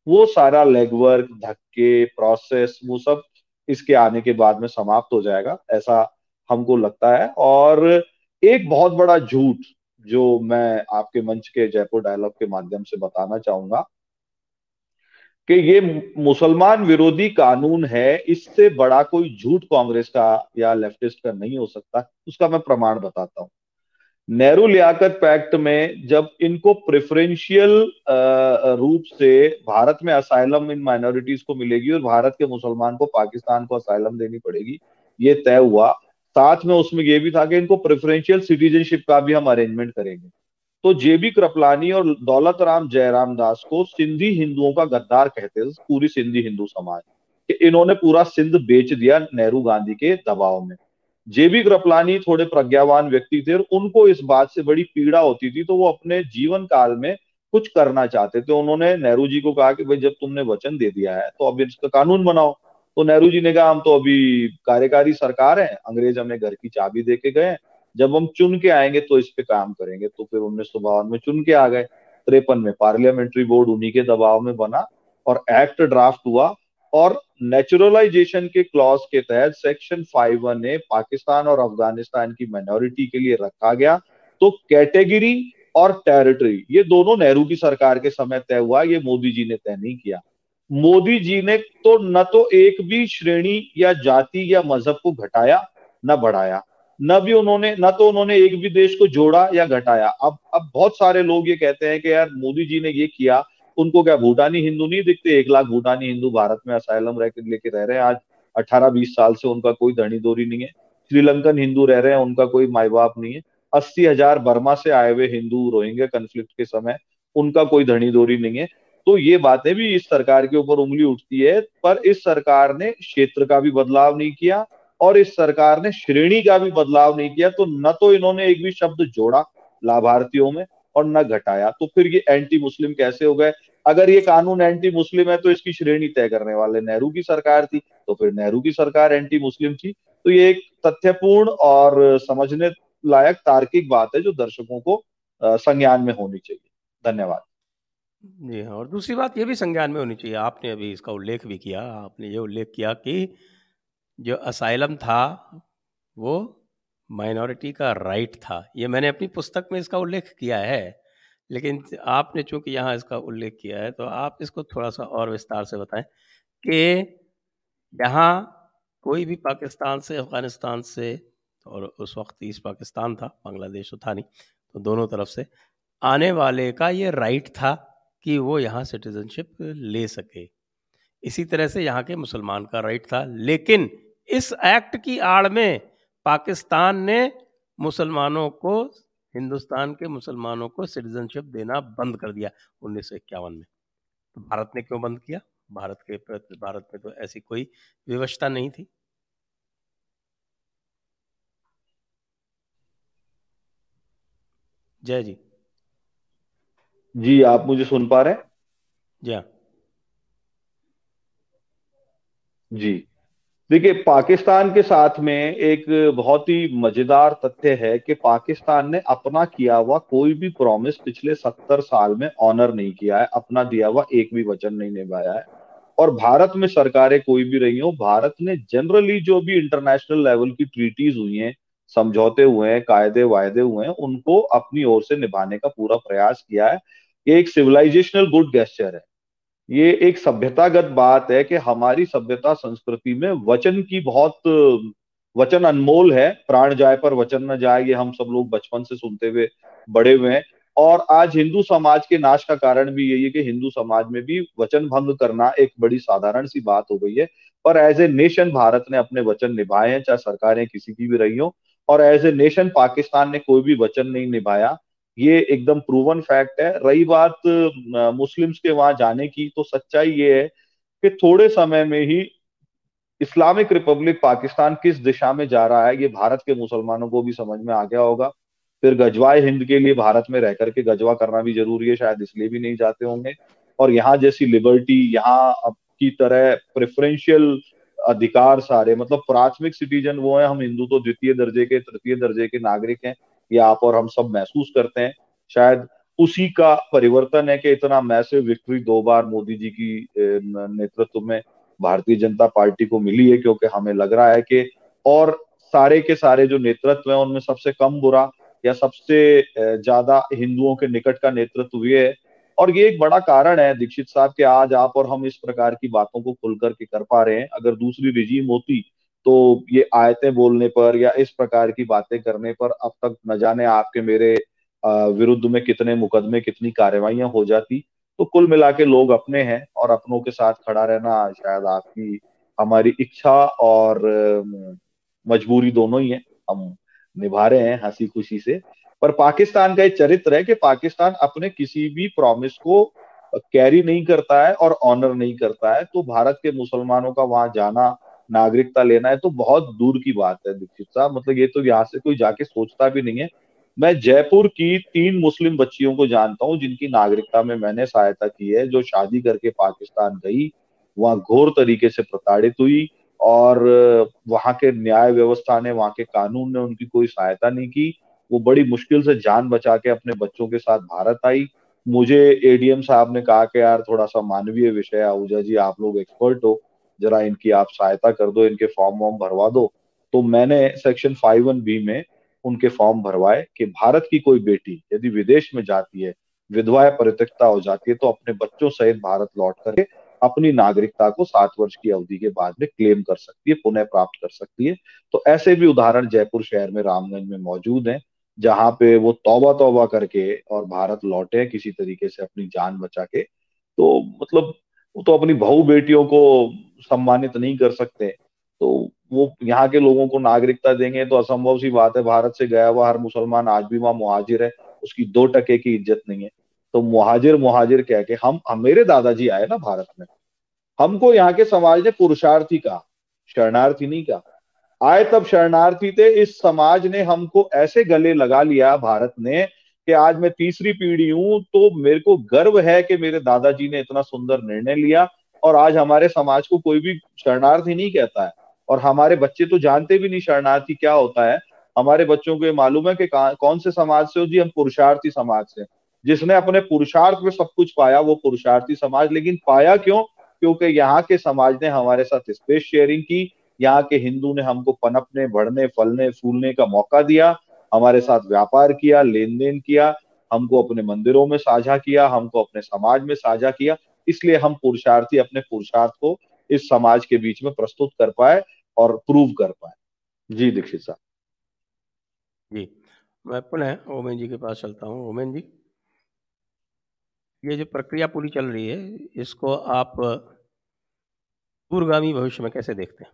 वो सारा लेगवर्क धक्के प्रोसेस वो सब इसके आने के बाद में समाप्त हो जाएगा, ऐसा हमको लगता है। और एक बहुत बड़ा झूठ जो मैं आपके मंच के जयपुर डायलॉग के माध्यम से बताना चाहूँगा कि ये मुसलमान विरोधी कानून है, इससे बड़ा कोई झूठ कांग्रेस का या लेफ्टिस्ट का नहीं हो सकता, उसका मैं प्रमाण बताता हूँ। नेहरू लियाकत पैक्ट में जब इनको प्रेफरेंशियल रूप से भारत में असाइलम इन माइनॉरिटीज को मिलेगी और भारत के मुसलमान को पाकिस्तान को असाइलम देनी पड़ेगी, ये तय हुआ। साथ में उसमें ये भी था कि इनको प्रेफरेंशियल सिटीजनशिप का भी हम अरेंजमेंट करेंगे। तो जेबी कृपलानी और दौलत राम जयराम दास को सिंधी हिंदुओं का गद्दार कहते थे पूरी सिंधी हिंदू समाज, कि इन्होंने पूरा सिंध बेच दिया नेहरू गांधी के दबाव में। जेबी कृपलानी थोड़े प्रज्ञावान व्यक्ति थे और उनको इस बात से बड़ी पीड़ा होती थी तो वो अपने जीवन काल में कुछ करना चाहते थे। उन्होंने नेहरू जी को कहा कि भाई, जब तुमने वचन दे दिया है तो अब इसका कानून बनाओ। तो नेहरू जी ने कहा, हम तो अभी कार्यकारी सरकार है, अंग्रेज़ हमें घर की चाबी दे के गए जब हम चुन के आएँगे तो इस पे काम करेंगे। तो फिर उन्नीस सौ बावन में चुन के आ गए। तिरपन में पार्लियामेंट्री बोर्ड उन्हीं के दबाव में बना और एक्ट ड्राफ्ट हुआ। और नेचुरलाइजेशन के क्लॉज के तहत section five one A Pakistan और अफ़गानिस्तान की माइनॉरिटी के लिए रखा गया। तो कैटेगरी और टेरिटरी ये दोनों नेहरू की सरकार के समय तय हुआ, ये मोदी जी ने तय नहीं किया। मोदी जी ने तो न तो एक भी श्रेणी या जाति या मज़हब को घटाया, न बढ़ाया। न भी उन्होंने, न तो उन्होंने एक भी देश को जोड़ा या घटाया। अब अब बहुत सारे लोग ये कहते हैं कि यार मोदी जी ने ये किया उनको क्या भूटानी हिंदू नहीं दिखते? एक लाख भूटानी हिंदू भारत में असाइलम रह लेके रह रहे हैं। आज अठारह बीस साल से उनका कोई धनी दोरी नहीं है। श्रीलंकन हिंदू रह रहे हैं, उनका कोई माए बाप नहीं है। अस्सी हज़ार बर्मा से आए हुए हिंदू रोहिंग्या कन्फ्लिक्ट के समय, उनका कोई धनी दोरी नहीं है। तो ये बातें भी इस सरकार के ऊपर उंगली उठती है, पर इस सरकार ने क्षेत्र का भी बदलाव नहीं किया और इस सरकार ने श्रेणी का भी बदलाव नहीं किया तो न तो इन्होंने एक भी शब्द जोड़ा लाभार्थियों में और न घटाया। तो फिर ये एंटी मुस्लिम कैसे हो गए? अगर ये कानून एंटी मुस्लिम है तो इसकी श्रेणी तय करने वाले नेहरू की सरकार थी तो फिर नेहरू की सरकार एंटी मुस्लिम थी। तो ये एक तथ्यपूर्ण और समझने लायक तार्किक बात है जो दर्शकों को संज्ञान में होनी चाहिए। धन्यवाद। जी हाँ और दूसरी बात ये भी संज्ञान में होनी चाहिए। आपने अभी इसका उल्लेख भी किया, आपने ये उल्लेख किया कि जो असाइलम था, वो माइनॉरिटी का राइट था। ये मैंने अपनी पुस्तक में इसका उल्लेख किया है। लेकिन आपने चूँकि यहाँ इसका उल्लेख किया है तो आप इसको थोड़ा सा और विस्तार से बताएँ कि यहाँ कोई भी पाकिस्तान से, अफ़गानिस्तान से और उस वक्त ईस्ट पाकिस्तान था, बांग्लादेश तो था नहीं तो दोनों तरफ़ से आने वाले का ये राइट था कि वो यहाँ सिटीज़नशिप ले सके। इसी तरह से यहाँ के मुसलमान का राइट था, लेकिन इस एक्ट की आड़ में पाकिस्तान ने मुसलमानों को हिंदुस्तान के मुसलमानों को सिटीजनशिप देना बंद कर दिया उन्नीस सौ इक्यावन में। तो भारत ने क्यों बंद किया? भारत के भारत में तो ऐसी कोई व्यवस्था नहीं थी। जय जी। जी आप मुझे सुन पा रहे हैं? जी हाँ। जी। देखिए, पाकिस्तान के साथ में एक बहुत ही मज़ेदार तथ्य है कि पाकिस्तान ने अपना किया हुआ कोई भी प्रॉमिस पिछले सत्तर साल में ऑनर नहीं किया है। अपना दिया हुआ एक भी वचन नहीं निभाया है। और भारत में सरकारें कोई भी रही हो, भारत ने जनरली जो भी इंटरनेशनल लेवल की ट्रीटीज हुई हैं, समझौते हुए हैं कायदे वायदे हुए हैं, उनको अपनी ओर से निभाने का पूरा प्रयास किया है ये एक सिविलाइजेशनल गुड गेस्चर है। ये एक सभ्यतागत बात है कि हमारी सभ्यता संस्कृति में वचन की बहुत, वचन अनमोल है। प्राण जाए पर वचन न जाए, ये हम सब लोग बचपन से सुनते हुए, बड़े हुए हैं। और आज हिंदू समाज के नाश का कारण भी यही है कि हिंदू समाज में भी वचन भंग करना एक बड़ी साधारण सी बात हो गई है। पर एज ए नेशन भारत ने अपने वचन निभाए हैं, चाहे सरकारें किसी की भी रही हो, और एज ए नेशन पाकिस्तान ने कोई भी वचन नहीं निभाया। ये एकदम प्रूवन फैक्ट है। रही बात मुस्लिम्स के वहाँ जाने की तो सच्चाई ये है कि थोड़े समय में ही इस्लामिक रिपब्लिक पाकिस्तान किस दिशा में जा रहा है, ये भारत के मुसलमानों को भी समझ में आ गया होगा। फिर गजवाए हिंद के लिए भारत में रह करके गजवा करना भी ज़रूरी है, शायद इसलिए भी नहीं जाते होंगे। और यहाँ जैसी लिबर्टी यहाँ की तरह प्रेफरेंशियल अधिकार सारे मतलब प्राथमिक सिटीजन वो है, हम हिंदू तो द्वितीय दर्जे के, तृतीय दर्जे के नागरिक हैं। ये आप और हम सब महसूस करते हैं। शायद उसी का परिवर्तन है कि इतना मैसिव विक्ट्री दो बार मोदी जी की नेतृत्व में भारतीय जनता पार्टी को मिली है, क्योंकि हमें लग रहा है कि और सारे के सारे जो नेतृत्व है, उनमें सबसे कम बुरा या सबसे ज़्यादा हिंदुओं के निकट का नेतृत्व ये है। और ये एक बड़ा कारण है दीक्षित साहब, के आज आप और हम इस प्रकार की बातों को खुल करके कर पा रहे हैं। अगर दूसरी रिजीम होती तो ये आयतें बोलने पर या इस प्रकार की बातें करने पर अब तक न जाने आपके मेरे विरुद्ध में कितने मुकदमे, कितनी कार्रवाइयाँ हो जाती। तो कुल मिला के लोग अपने हैं और अपनों के साथ खड़ा रहना शायद आपकी, हमारी इच्छा और मजबूरी दोनों ही है। हम निभा रहे हैं हँसी खुशी से। पर पाकिस्तान का एक चरित्र है कि पाकिस्तान अपने किसी भी प्रॉमिस को कैरी नहीं करता है और ऑनर नहीं करता है। तो भारत के मुसलमानों का वहाँ जाना नागरिकता लेना है तो बहुत दूर की बात है, दीक्षित साहब। मतलब ये तो यहाँ से कोई जाके सोचता भी नहीं है। मैं जयपुर की तीन मुस्लिम बच्चियों को जानता हूँ, जिनकी नागरिकता में मैंने सहायता की है, जो शादी करके पाकिस्तान गई, वहाँ घोर तरीके से प्रताड़ित हुई, और वहाँ के न्याय व्यवस्था ने, वहाँ के कानून ने उनकी कोई सहायता नहीं की। वो बड़ी मुश्किल से जान बचा के अपने बच्चों के साथ भारत आई। मुझे एडीएम साहब ने कहा कि, यार, थोड़ा सा मानवीय विषय आहूजा जी, आप लोग एक्सपर्ट हो। जरा इनकी आप सहायता कर दो, इनके फॉर्म वॉर्म भरवा दो। तो मैंने सेक्शन फाइव वन बी में उनके फॉर्म भरवाए कि भारत की कोई बेटी यदि विदेश में जाती है, विधवा परित्यक्ता हो जाती है तो अपने बच्चों सहित भारत लौट करके अपनी नागरिकता को सात वर्ष की अवधि के बाद में क्लेम कर सकती है, पुनः प्राप्त कर सकती है। तो ऐसे भी उदाहरण जयपुर शहर में, रामगंज में मौजूद है, जहाँ पे वो तौबा तौबा करके और भारत लौटे किसी तरीके से अपनी जान बचा के। तो मतलब वो तो अपनी बहु बेटियों को सम्मानित नहीं कर सकते। तो वो यहाँ के लोगों को नागरिकता देंगे तो असंभव सी बात है भारत से गया हुआ हर मुसलमान आज भी वहाँ मुहाजिर है उसकी दो टके की इज़्ज़त नहीं है। तो मुहाजिर मुहाजिर कह के हम, मेरे दादाजी आए ना भारत में। हमको यहाँ के समाज ने पुरुषार्थी कहा शरणार्थी नहीं कहा। आए तब शरणार्थी थे इस समाज ने हमको ऐसे गले लगा लिया भारत ने कि आज मैं तीसरी पीढ़ी हूँ तो मेरे को गर्व है कि मेरे दादाजी ने इतना सुंदर निर्णय लिया और आज हमारे समाज को कोई भी शरणार्थी नहीं कहता है। और हमारे बच्चे तो जानते भी नहीं शरणार्थी क्या होता है। हमारे बच्चों को ये मालूम है कि कौन से समाज से हो? जी, हम पुरुषार्थी समाज से। जिसने अपने पुरुषार्थ में सब कुछ पाया, वो पुरुषार्थी समाज। लेकिन पाया क्यों? क्योंकि यहाँ के समाज ने हमारे साथ स्पेस शेयरिंग की। यहाँ के हिंदू ने हमको पनपने, बढ़ने, फलने, फूलने का मौका दिया। हमारे साथ व्यापार किया लेन देन किया, हमको अपने मंदिरों में साझा किया, हमको अपने समाज में साझा किया, इसलिए हम पुरुषार्थी अपने पुरुषार्थ को इस समाज के बीच में प्रस्तुत कर पाए और प्रूव कर पाए। जी, दीक्षित साहब। जी, मैं पुनः ओमेन जी के पास चलता हूँ। ओमेन जी, ये जो प्रक्रिया पूरी चल रही है, इसको आप दूरगामी भविष्य में कैसे देखते हैं?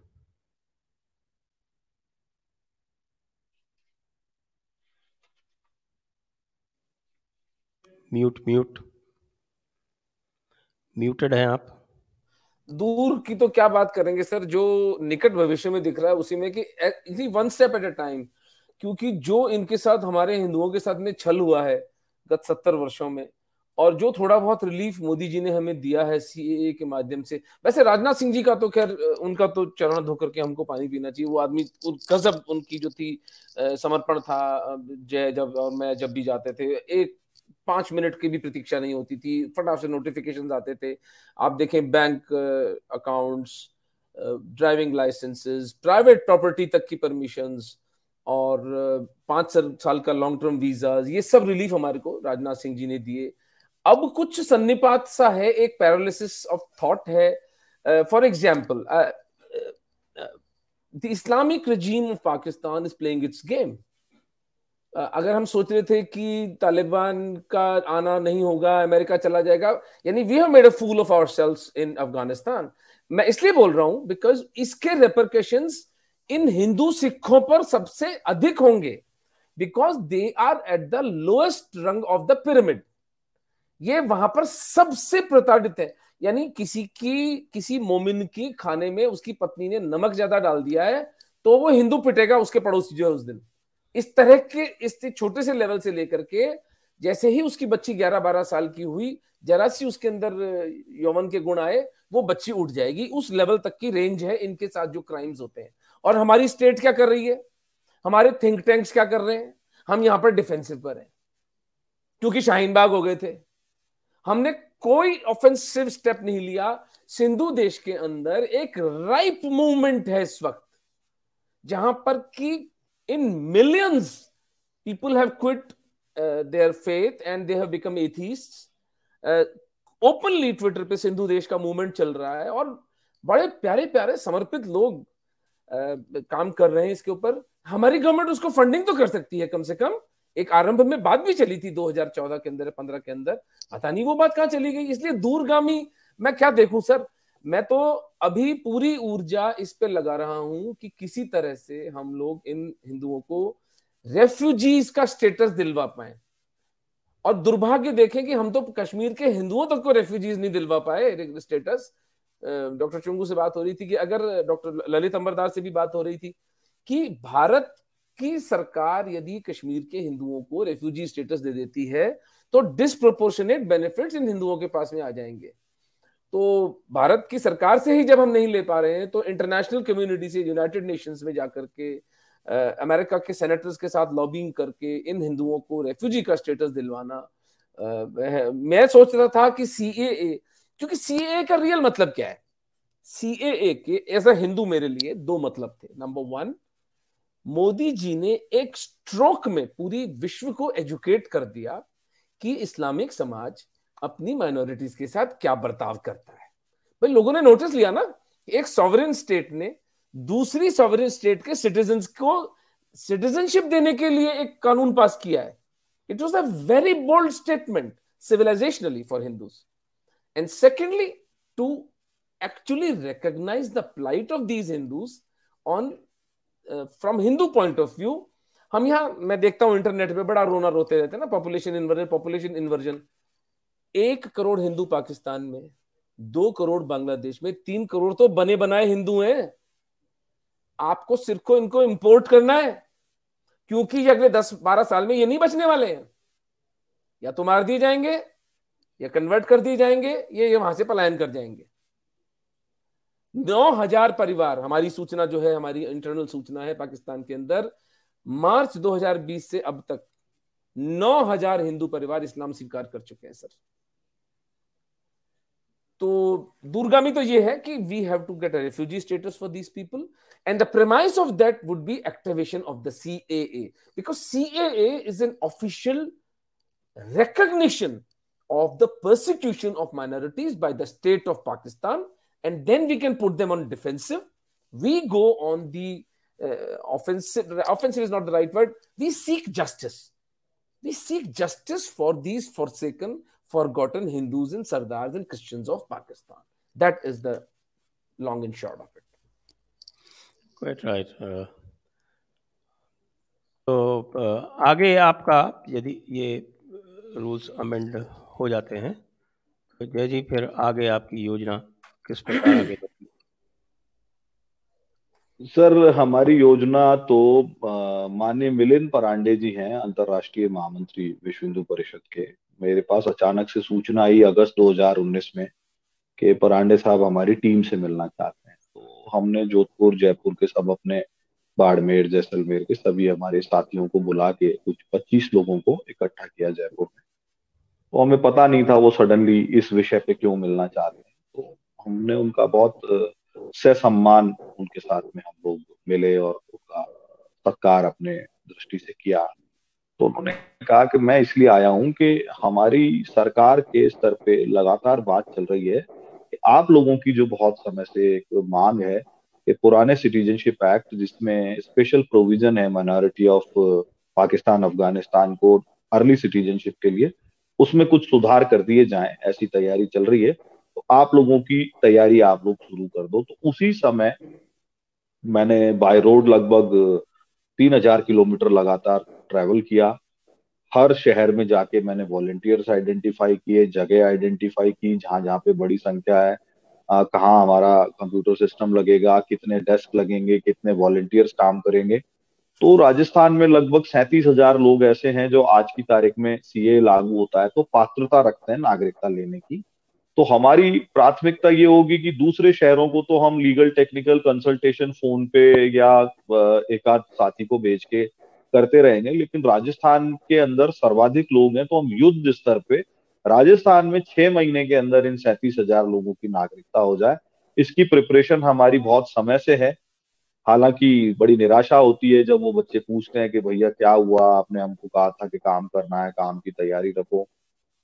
Mute mute. म्यूटेड हैं आप? दूर की तो क्या बात करेंगे सर, जो निकट भविष्य में दिख रहा है उसी में कि one step at a time क्योंकि जो इनके साथ हमारे हिंदुओं के साथ में छल हुआ है गत सत्तर वर्षों में, और जो थोड़ा बहुत रिलीफ मोदी जी ने हमें दिया है सी के माध्यम से। वैसे राजनाथ सिंह जी का तो खैर उनका तो चरण धोकर के हमको पानी पीना चाहिए। वो आदमी गजब उनकी जो थी समर्पण था जय जब, और मैं जब भी जाते थे, एक पाँच मिनट की भी प्रतीक्षा नहीं होती थी। फटाफ से नोटिफिकेशन आते थे। आप देखें bank accounts driving licences private property तक की परमिशन और पाँच साल का लॉन्ग टर्म वीज़ा ये सब रिलीफ हमारे को, राजनाथ सिंह जी ने दिए। अब कुछ सन्निपात सा है, एक पैरालिसिस ऑफ़ थॉट है। For example the Islamic regime of Pakistan is playing its game अगर हम सोच रहे थे कि तालिबान का आना नहीं होगा, अमेरिका चला जाएगा, यानी we have made a fool of ourselves in Afghanistan. मैं इसलिए बोल रहा हूँ बिकॉज़ इसके रेपरकेशन इन हिंदू सिखों पर सबसे अधिक होंगे। Because they are at the lowest rung of the pyramid ये वहाँ पर सबसे प्रताड़ित है। यानी किसी की, किसी मोमिन की खाने में उसकी पत्नी ने नमक ज़्यादा डाल दिया है तो वो हिंदू पिटेगा उसके पड़ोसी जो है उस दिन। इस तरह के, इस छोटे से लेवल से लेकर के, जैसे ही उसकी बच्ची 11-12 साल की हुई, जरा सी उसके अंदर, यौवन के गुण आए, वो बच्ची उठ जाएगी। उस लेवल तक की रेंज है इनके साथ जो क्राइम्स होते हैं। और हमारी स्टेट क्या कर रही है? हमारे थिंक टैंक्स क्या कर रहे हैं? हम यहाँ पर डिफेंसिव पर हैं। क्योंकि शाहीन बाग हो गए थे। हमने कोई ऑफेंसिव स्टेप नहीं लिया। सिंधु देश के अंदर एक राइप मूवमेंट है इस वक्त, जहाँ पर कि in millions people have quit uh, their faith and they have become atheists. Uh, Twitter पे सिंधु देश का मूवमेंट चल रहा है और बड़े प्यारे प्यारे समर्पित लोग uh, काम कर रहे हैं इसके ऊपर। हमारी गवर्नमेंट उसको फंडिंग तो कर सकती है कम से कम। एक आरंभ में बात भी चली थी 2014 के अंदर 15 के अंदर। पता नहीं वो बात कहाँ चली गई। इसलिए दूरगामी मैं क्या देखूँ सर? मैं तो अभी पूरी ऊर्जा इस पे लगा रहा हूँ कि किसी तरह से हम लोग इन हिंदुओं को रेफ्यूजीज का स्टेटस दिलवा पाए। और दुर्भाग्य देखें कि हम तो कश्मीर के हिंदुओं तक को रेफ्यूजीज नहीं दिलवा पाए स्टेटस डॉक्टर चुंगू से बात हो रही थी कि अगर डॉक्टर ललित अंबरदार से भी बात हो रही थी कि भारत की सरकार यदि कश्मीर के हिंदुओं को रेफ्यूजी स्टेटस दे देती है तो डिसप्रोपोर्शनेट बेनिफिट्स इन हिंदुओं के पास में आ जाएँगे। तो भारत की सरकार से ही जब हम नहीं ले पा रहे हैं तो इंटरनेशनल कम्युनिटी से यूनाइटेड नेशंस में जाकर के अमेरिका के सेनेटर्स के साथ लॉबिंग करके इन हिंदुओं को रेफ्यूजी का स्टेटस दिलवाना आ, मैं सोच रहा था कि सी ए क्योंकि सी ए का रियल मतलब क्या है? सी ए के एज अ हिंदू मेरे लिए दो मतलब थे। नंबर वन मोदी जी ने एक स्ट्रोक में पूरी विश्व को एजुकेट कर दिया कि इस्लामिक समाज अपनी माइनॉरिटीज के साथ क्या बर्ताव करता है? भाई, लोगों ने नोटिस लिया ना, एक सॉवरेन स्टेट ने दूसरी सॉवरेन स्टेट के सिटीजन को सिटीजनशिप देने के लिए एक कानून पास किया है। It was a very bold statement civilisationally for Hindus and secondly to actually recognise the plight of these Hindus on from Hindu point of view हम यहाँ, मैं देखता हूँ इंटरनेट पे, बड़ा रोना रोते रहते हैं ना पॉपुलेशन इन्वर्जन पॉपुलेशन इन्वर्जन एक करोड़ हिंदू पाकिस्तान में दो करोड़ बांग्लादेश में तीन करोड़ तो बने बनाए हिंदू हैं। आपको सिर्फ़ को इनको इंपोर्ट करना है क्योंकि ये अगले दस बारह साल में ये नहीं बचने वाले हैं। या तो मार दिए जाएँगे या कन्वर्ट कर दिए जाएँगे ये, ये वहाँ से पलायन कर जाएँगे। नौ हज़ार परिवार हमारी सूचना जो है हमारी इंटरनल सूचना है पाकिस्तान के अंदर मार्च 2020 से अब तक 9000 हिंदू परिवार इस्लाम स्वीकार कर चुके हैं sir. So Durgami to ye we have to get a refugee status for these people. And the premise of that would be activation of the CAA. Because CAA is an official recognition of the persecution of minorities by the state of Pakistan. And then we can put them on defensive. We go on the uh, offensive. Offensive is not the right word. We seek justice. We seek justice for these forsaken forgotten Hindus and Sardars and Christians of Pakistan. That is the long and short of it. Quite right. Uh, तो uh, आगे आपका यदि ये rules amend हो जाते हैं तो जय जी फिर आगे आपकी योजना किस प्रकार आगे सर हमारी योजना तो माननीय मिलिन परांडे जी हैं अंतरराष्ट्रीय महामंत्री विश्व हिंदू परिषद के मेरे पास अचानक से सूचना आई अगस्त 2019 में कि परांडे साहब हमारी टीम से मिलना चाहते हैं। तो हमने जोधपुर, जयपुर के सब अपने बाड़मेर, जैसलमेर के सभी हमारे साथियों को बुला के कुछ 25 लोगों को इकट्ठा किया जयपुर में। तो हमें पता नहीं था वो सडनली इस विषय पे क्यों मिलना चाह रहे हैं। तो हमने उनका बहुत सम्मान उनके साथ में हम लोग मिले और उनका सत्कार अपने दृष्टि से किया। तो उन्होंने कहा कि मैं इसलिए आया हूँ कि हमारी सरकार के स्तर पे लगातार बात चल रही है कि आप लोगों की जो बहुत समय से एक मांग है कि पुराने सिटीजनशिप एक्ट, जिसमें स्पेशल प्रोविज़न है माइनॉरिटी ऑफ़ पाकिस्तान, अफ़गानिस्तान को अर्ली सिटीजनशिप के लिए, उसमें कुछ सुधार कर दिए जाए, ऐसी तैयारी चल रही है। तो आप लोगों की तैयारी आप लोग शुरू कर दो। तो उसी समय मैंने बाय रोड लगभग तीन हज़ार किलोमीटर लगातार ट्रैवल किया। हर शहर में जाके मैंने वॉलेंटियर्स आइडेंटिफाई किए, जगह आइडेंटिफाई की, जहाँ जहाँ पे बड़ी संख्या है। कहाँ हमारा कंप्यूटर सिस्टम लगेगा, कितने डेस्क लगेंगे, कितने वॉलेंटियर्स काम करेंगे। तो राजस्थान में लगभग सैंतीस हज़ार लोग ऐसे हैं जो आज की तारीख में सीए लागू होता है तो पात्रता रखते हैं नागरिकता लेने की। तो हमारी प्राथमिकता ये होगी कि दूसरे शहरों को तो हम लीगल टेक्निकल कंसल्टेशन फ़ोन पे या एक आध साथी को भेज के करते रहेंगे, लेकिन राजस्थान के अंदर सर्वाधिक लोग हैं तो हम युद्ध स्तर पे राजस्थान में छह महीने के अंदर इन सैंतीस हज़ार लोगों की नागरिकता हो जाए। इसकी प्रिपरेशन हमारी बहुत समय से है। हालाँकि बड़ी निराशा होती है जब वो बच्चे पूछते हैं कि भैया क्या हुआ, आपने हमको कहा था कि काम करना है, काम की तैयारी रखो।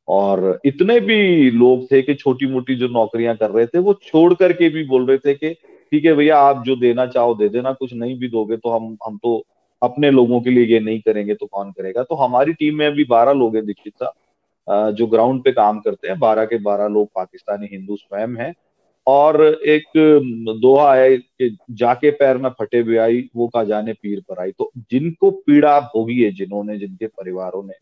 और इतने भी लोग थे कि छोटी मोटी जो नौकरियाँ कर रहे थे, वो छोड़ करके भी बोल रहे थे कि, ठीक है भैया, आप जो देना चाहो दे देना, कुछ नहीं भी दोगे तो हम हम तो अपने लोगों के लिए ये नहीं करेंगे तो कौन करेगा? तो हमारी टीम में अभी बारह लोग हैं, दीक्षित साहब जो ग्राउंड पे काम करते हैं। बारह के बारह लोग पाकिस्तानी, हिंदू स्वयं हैं। और एक दोहा है कि जाके पैर में फटे हुए आई, वो का जाने पीर पर आई। तो जिनको पीड़ा भोगी है, जिन्होंने, जिनके परिवारों ने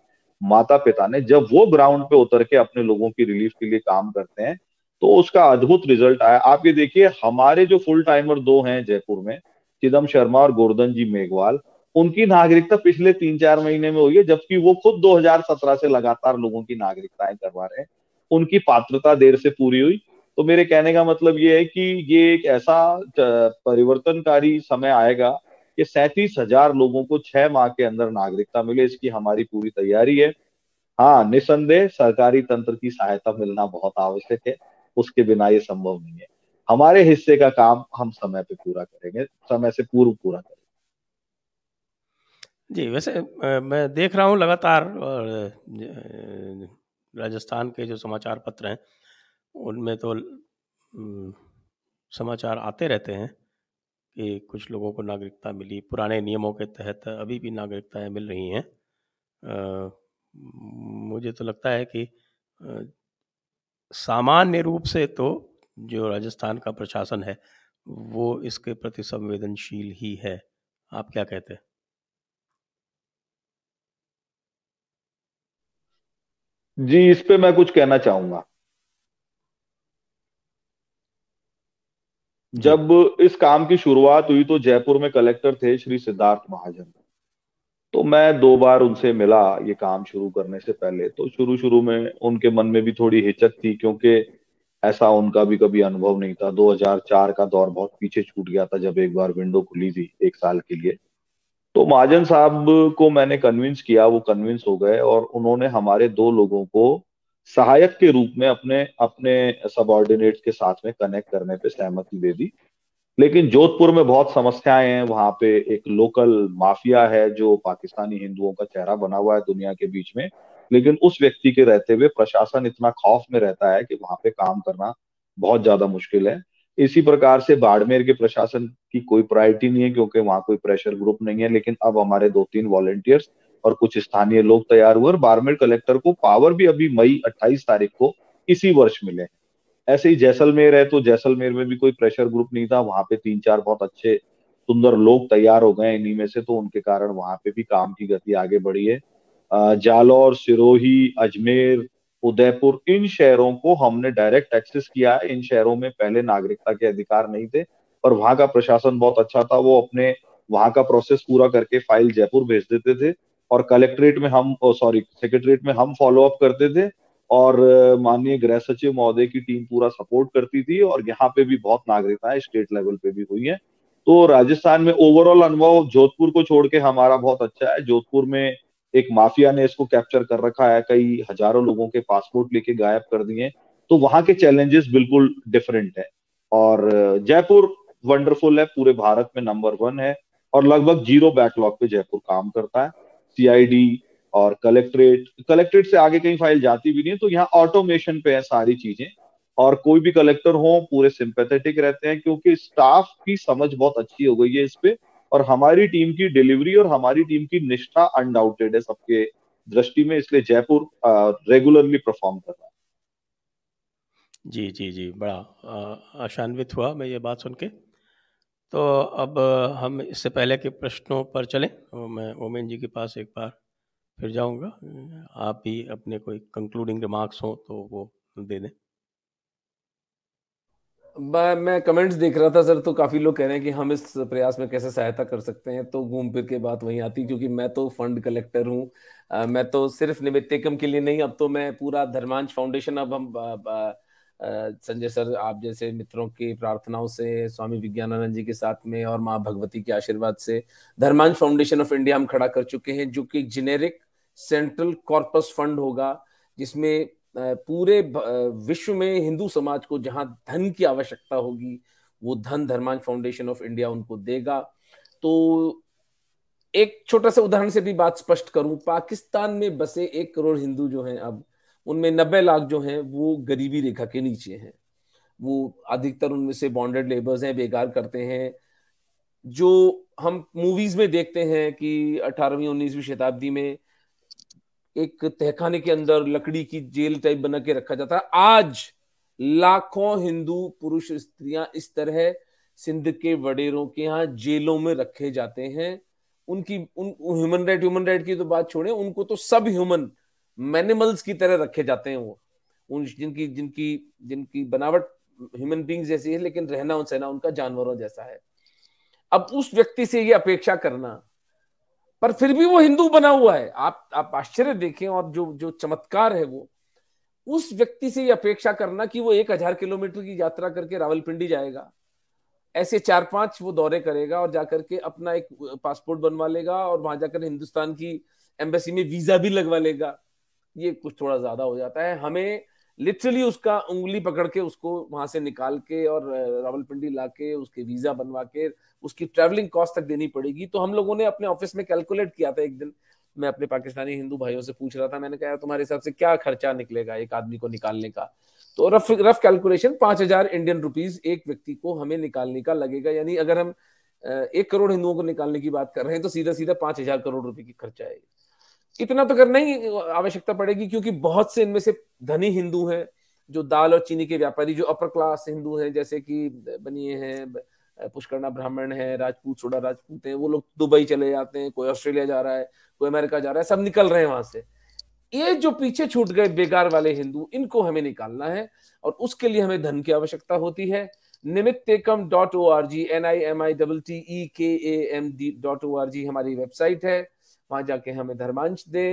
माता पिता ने, जब वो ग्राउंड पे उतर के अपने लोगों की रिलीफ के लिए काम करते हैं तो उसका अद्भुत रिज़ल्ट आया। आप ये देखिए, हमारे जो फुल टाइमर दो हैं जयपुर में चिदम शर्मा और गोर्धन जी मेघवाल उनकी नागरिकता पिछले तीन चार महीने में हुई है, जबकि वो खुद 2017 से लगातार लोगों की नागरिकताएँ करवा रहे हैं। उनकी पात्रता देर से पूरी हुई। तो मेरे कहने का मतलब ये है कि ये एक ऐसा परिवर्तनकारी समय आएगा कि सैतीस हज़ार लोगों को छह माह के अंदर नागरिकता मिले, इसकी हमारी पूरी तैयारी है। हाँ निसंदेह सरकारी तंत्र की सहायता मिलना बहुत आवश्यक है, उसके बिना ये संभव नहीं है। हमारे हिस्से का काम हम समय पे पूरा करेंगे, समय से पूर्व पूरा करेंगे। जी, वैसे मैं देख रहा हूँ लगातार राजस्थान के जो समाचार पत्र हैं, उनमें तो समाचार आते रहते हैं कि कुछ लोगों को नागरिकता मिली। पुराने नियमों के तहत अभी भी नागरिकताएँ मिल रही हैं। मुझे तो लगता है कि सामान्य रूप से तो जो राजस्थान का प्रशासन है, वो इसके प्रति संवेदनशील ही है। आप क्या कहते हैं? जी इस पे मैं कुछ कहना चाहूँगा। जब इस काम की शुरुआत हुई तो जयपुर में कलेक्टर थे श्री सिद्धार्थ महाजन। तो मैं दो बार उनसे मिला ये काम शुरू करने से पहले। तो शुरू शुरू में उनके मन में भी थोड़ी हिचक थी क्योंकि ऐसा उनका भी कभी अनुभव नहीं था। 2004 का दौर बहुत पीछे छूट गया था जब एक बार विंडो खुली थी एक साल के लिए। तो महाजन साहब को मैंने कन्विंस किया, वो कन्विंस हो गए और उन्होंने हमारे दो लोगों को सहायक के रूप में अपने अपने सबॉर्डिनेट्स के साथ में कनेक्ट करने पे सहमति दे दी। लेकिन जोधपुर में बहुत समस्याएँ हैं। वहाँ पे एक लोकल माफिया है जो पाकिस्तानी हिंदुओं का चेहरा बना हुआ है दुनिया के बीच में। लेकिन उस व्यक्ति के रहते हुए प्रशासन इतना खौफ में रहता है कि वहाँ पे काम करना बहुत ज़्यादा मुश्किल है। इसी प्रकार से बाड़मेर के प्रशासन की कोई प्रायोरिटी नहीं है, क्योंकि वहाँ कोई प्रेशर ग्रुप नहीं है, लेकिन अब हमारे दो तीन वॉलेंटियर्स और कुछ स्थानीय लोग तैयार हुए और बाड़मेर कलेक्टर को पावर भी अभी मई 28 तारीख को इसी वर्ष मिले। ऐसे ही जैसलमेर है तो जैसलमेर में भी कोई प्रेशर ग्रुप नहीं था, वहाँ पे तीन चार बहुत अच्छे सुंदर लोग तैयार हो गए इन्हीं में से तो उनके कारण वहाँ पे भी काम की गति आगे बढ़ी है। जालौर, सिरोही, अजमेर उदयपुर, इन शहरों को हमने डायरेक्ट एक्सेस किया है। इन शहरों में पहले नागरिकता के अधिकार नहीं थे, पर वहाँ का प्रशासन बहुत अच्छा था। वो अपने, वहाँ का प्रोसेस पूरा करके फ़ाइल जयपुर भेज देते थे और कलेक्ट्रेट में हम सॉरी सेक्रेटरीट में हम फॉलो अप करते थे और माननीय गृह सचिव महोदय की टीम पूरा सपोर्ट करती थी और यहाँ पे भी बहुत नागरिकताएँ स्टेट लेवल पे भी हुई है। तो राजस्थान में ओवरऑल अनुभव, जोधपुर को छोड़ के हमारा बहुत अच्छा है। जोधपुर में एक माफिया ने इसको कैप्चर कर रखा है, कई हज़ारों लोगों के पासपोर्ट लेके गायब कर दिए तो वहाँ के चैलेंजेस बिल्कुल डिफरेंट है। और जयपुर वंडरफुल है, पूरे भारत में नंबर वन है, और लगभग ज़ीरो बैकलॉग पे जयपुर काम करता है। सीआईडी और कलेक्ट्रेट कलेक्ट्रेट से आगे कहीं फ़ाइल जाती भी नहीं है तो यहाँ ऑटोमेशन पे है सारी चीज़ें। और कोई भी कलेक्टर हो, पूरे सिंपेथेटिक रहते हैं, क्योंकि स्टाफ की समझ बहुत अच्छी हो गई है इस पे। और हमारी टीम की डिलीवरी और हमारी टीम की निष्ठा अनडाउटेड है सबके दृष्टि में, इसलिए जयपुर रेगुलरली परफॉर्म कर रहा है। जी जी जी, बड़ा आशान्वित हुआ मैं ये बात सुन के। तो अब हम इससे पहले के प्रश्नों पर चलें। तो मैं, ओमेन जी के पास एक बार फिर जाऊँगा। आप भी अपने कोई कंक्लूडिंग रिमार्क्स हो तो वो दे दें। मैं मैं कमेंट्स देख रहा था सर तो काफ़ी लोग कह रहे हैं कि हम इस प्रयास में कैसे सहायता कर सकते हैं। तो घूम फिर के बात वहीं आती, क्योंकि मैं तो फंड कलेक्टर हूँ। मैं तो सिर्फ़ निमित्तेकम के लिए नहीं, अब तो मैं पूरा धर्मांश फाउंडेशन अब हम संजय सर, आप जैसे मित्रों की प्रार्थनाओं से, स्वामी विज्ञानानंद जी के साथ में और माँ भगवती के आशीर्वाद से धर्मांश फाउंडेशन ऑफ़ इंडिया हम खड़ा कर चुके हैं, जो कि जेनेरिक सेंट्रल कॉर्पस फंड होगा, जिसमें पूरे विश्व में हिंदू समाज को जहाँ धन की आवश्यकता होगी, वो धन धर्मांश फाउंडेशन ऑफ़ इंडिया उनको देगा। तो एक छोटा सा उदाहरण से भी बात स्पष्ट करूँ, पाकिस्तान में बसे एक करोड़ हिंदू जो हैं अब, उनमें नब्बे लाख जो हैं, वो गरीबी रेखा के नीचे हैं। वो अधिकतर उनमें से बॉन्डेड लेबर्स हैं, बेकार करते हैं। जो हम मूवीज़ में देखते हैं कि अठारहवीं, उन्नीसवीं शताब्दी में एक तहखाने के अंदर लकड़ी की जेल टाइप बना के रखा जाता है। आज लाखों हिंदू पुरुष स्त्रियाँ इस तरह सिंध के वडेरों के यहाँ जेलों में रखे जाते हैं। उनकी, उन ह्यूमन राइट ह्यूमन राइट की तो बात छोड़े, उनको तो सब ह्यूमन मैनिमल्स की तरह रखे जाते हैं वो। उन, जिनकी जिनकी जिनकी बनावट ह्यूमन बींग जैसी है, लेकिन रहना सहना उनका जानवरों जैसा है। अब उस व्यक्ति से ये अपेक्षा करना पर फिर भी वो हिंदू बना हुआ है। आप आप आश्चर्य देखें और जो जो चमत्कार है वो, उस व्यक्ति से ये अपेक्षा करना कि वो एक हज़ार किलोमीटर की यात्रा करके रावलपिंडी जाएगा। ऐसे चार पाँच वो दौरे करेगा और जाकर के अपना एक पासपोर्ट बनवा लेगा और वहाँ जाकर हिंदुस्तान की एम्बेसी में वीज़ा भी लगवा लेगा। ये कुछ थोड़ा ज़्यादा हो जाता है। हमें लिटरली उसका उंगली पकड़ के उसको वहाँ से निकाल के और रावलपिंडी ला के उसके वीज़ा बनवा के, उसकी ट्रेवलिंग कॉस्ट तक देनी पड़ेगी। तो हम लोगों ने अपने ऑफ़िस में कैलकुलेट किया था एक दिन। मैं अपने पाकिस्तानी हिंदू भाइयों से पूछ रहा था, मैंने कहा तुम्हारे हिसाब से क्या खर्चा निकलेगा एक आदमी को निकालने का? तो रफ रफ कैलकुलेशन पाँच हज़ार इंडियन रुपीज़ एक व्यक्ति को हमें निकालने का लगेगा। यानी अगर हम एक करोड़ हिंदुओं को निकालने की बात कर रहे हैं तो सीधा सीधा पाँच हज़ार करोड़ रुपए की खर्चा आएगी। इतना तो करना ही आवश्यकता पड़ेगी, क्योंकि बहुत से इनमें से धनी हिंदू हैं, जो दाल और चीनी के व्यापारी, जो अपर क्लास हिंदू हैं, जैसे कि बनिए हैं पुष्करणा ब्राह्मण है, राजपूत छोड़ा राजपूत है, वो लोग दुबई चले जाते हैं, कोई ऑस्ट्रेलिया जा रहा है, कोई अमेरिका जा रहा है, सब निकल रहे हैं वहाँ से। ये जो पीछे छूट गए बेकार वाले हिंदू, इनको हमें निकालना है, और उसके लिए हमें धन की आवश्यकता होती है। Nimittekam dot O R G N I M I double T E K A M D dot O R G हमारी वेबसाइट है। वहाँ जाके हमें धर्मांश दे।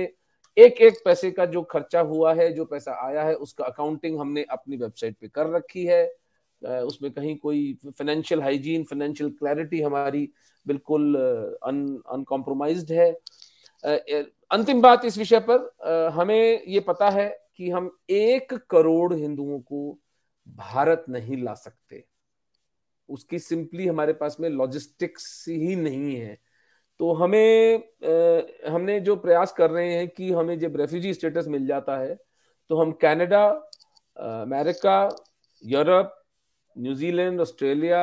एक एक पैसे का जो खर्चा हुआ है, जो पैसा आया है, उसका अकाउंटिंग हमने अपनी वेबसाइट पे कर रखी है। उसमें कहीं कोई फाइनेंशियल हाइजीन फाइनेंशियल क्लैरिटी हमारी बिल्कुल अनकॉम्प्रोमाइज्ड है। अंतिम बात इस विषय पर हमें ये पता है कि हम एक करोड़ हिंदुओं को भारत नहीं ला सकते। उसकी सिंपली हमारे पास में लॉजिस्टिक्स ही नहीं है। तो हमें आ, हमने जो प्रयास कर रहे हैं कि हमें जब रेफ्यूजी स्टेटस मिल जाता है तो हम Canada America Europe New Zealand Australia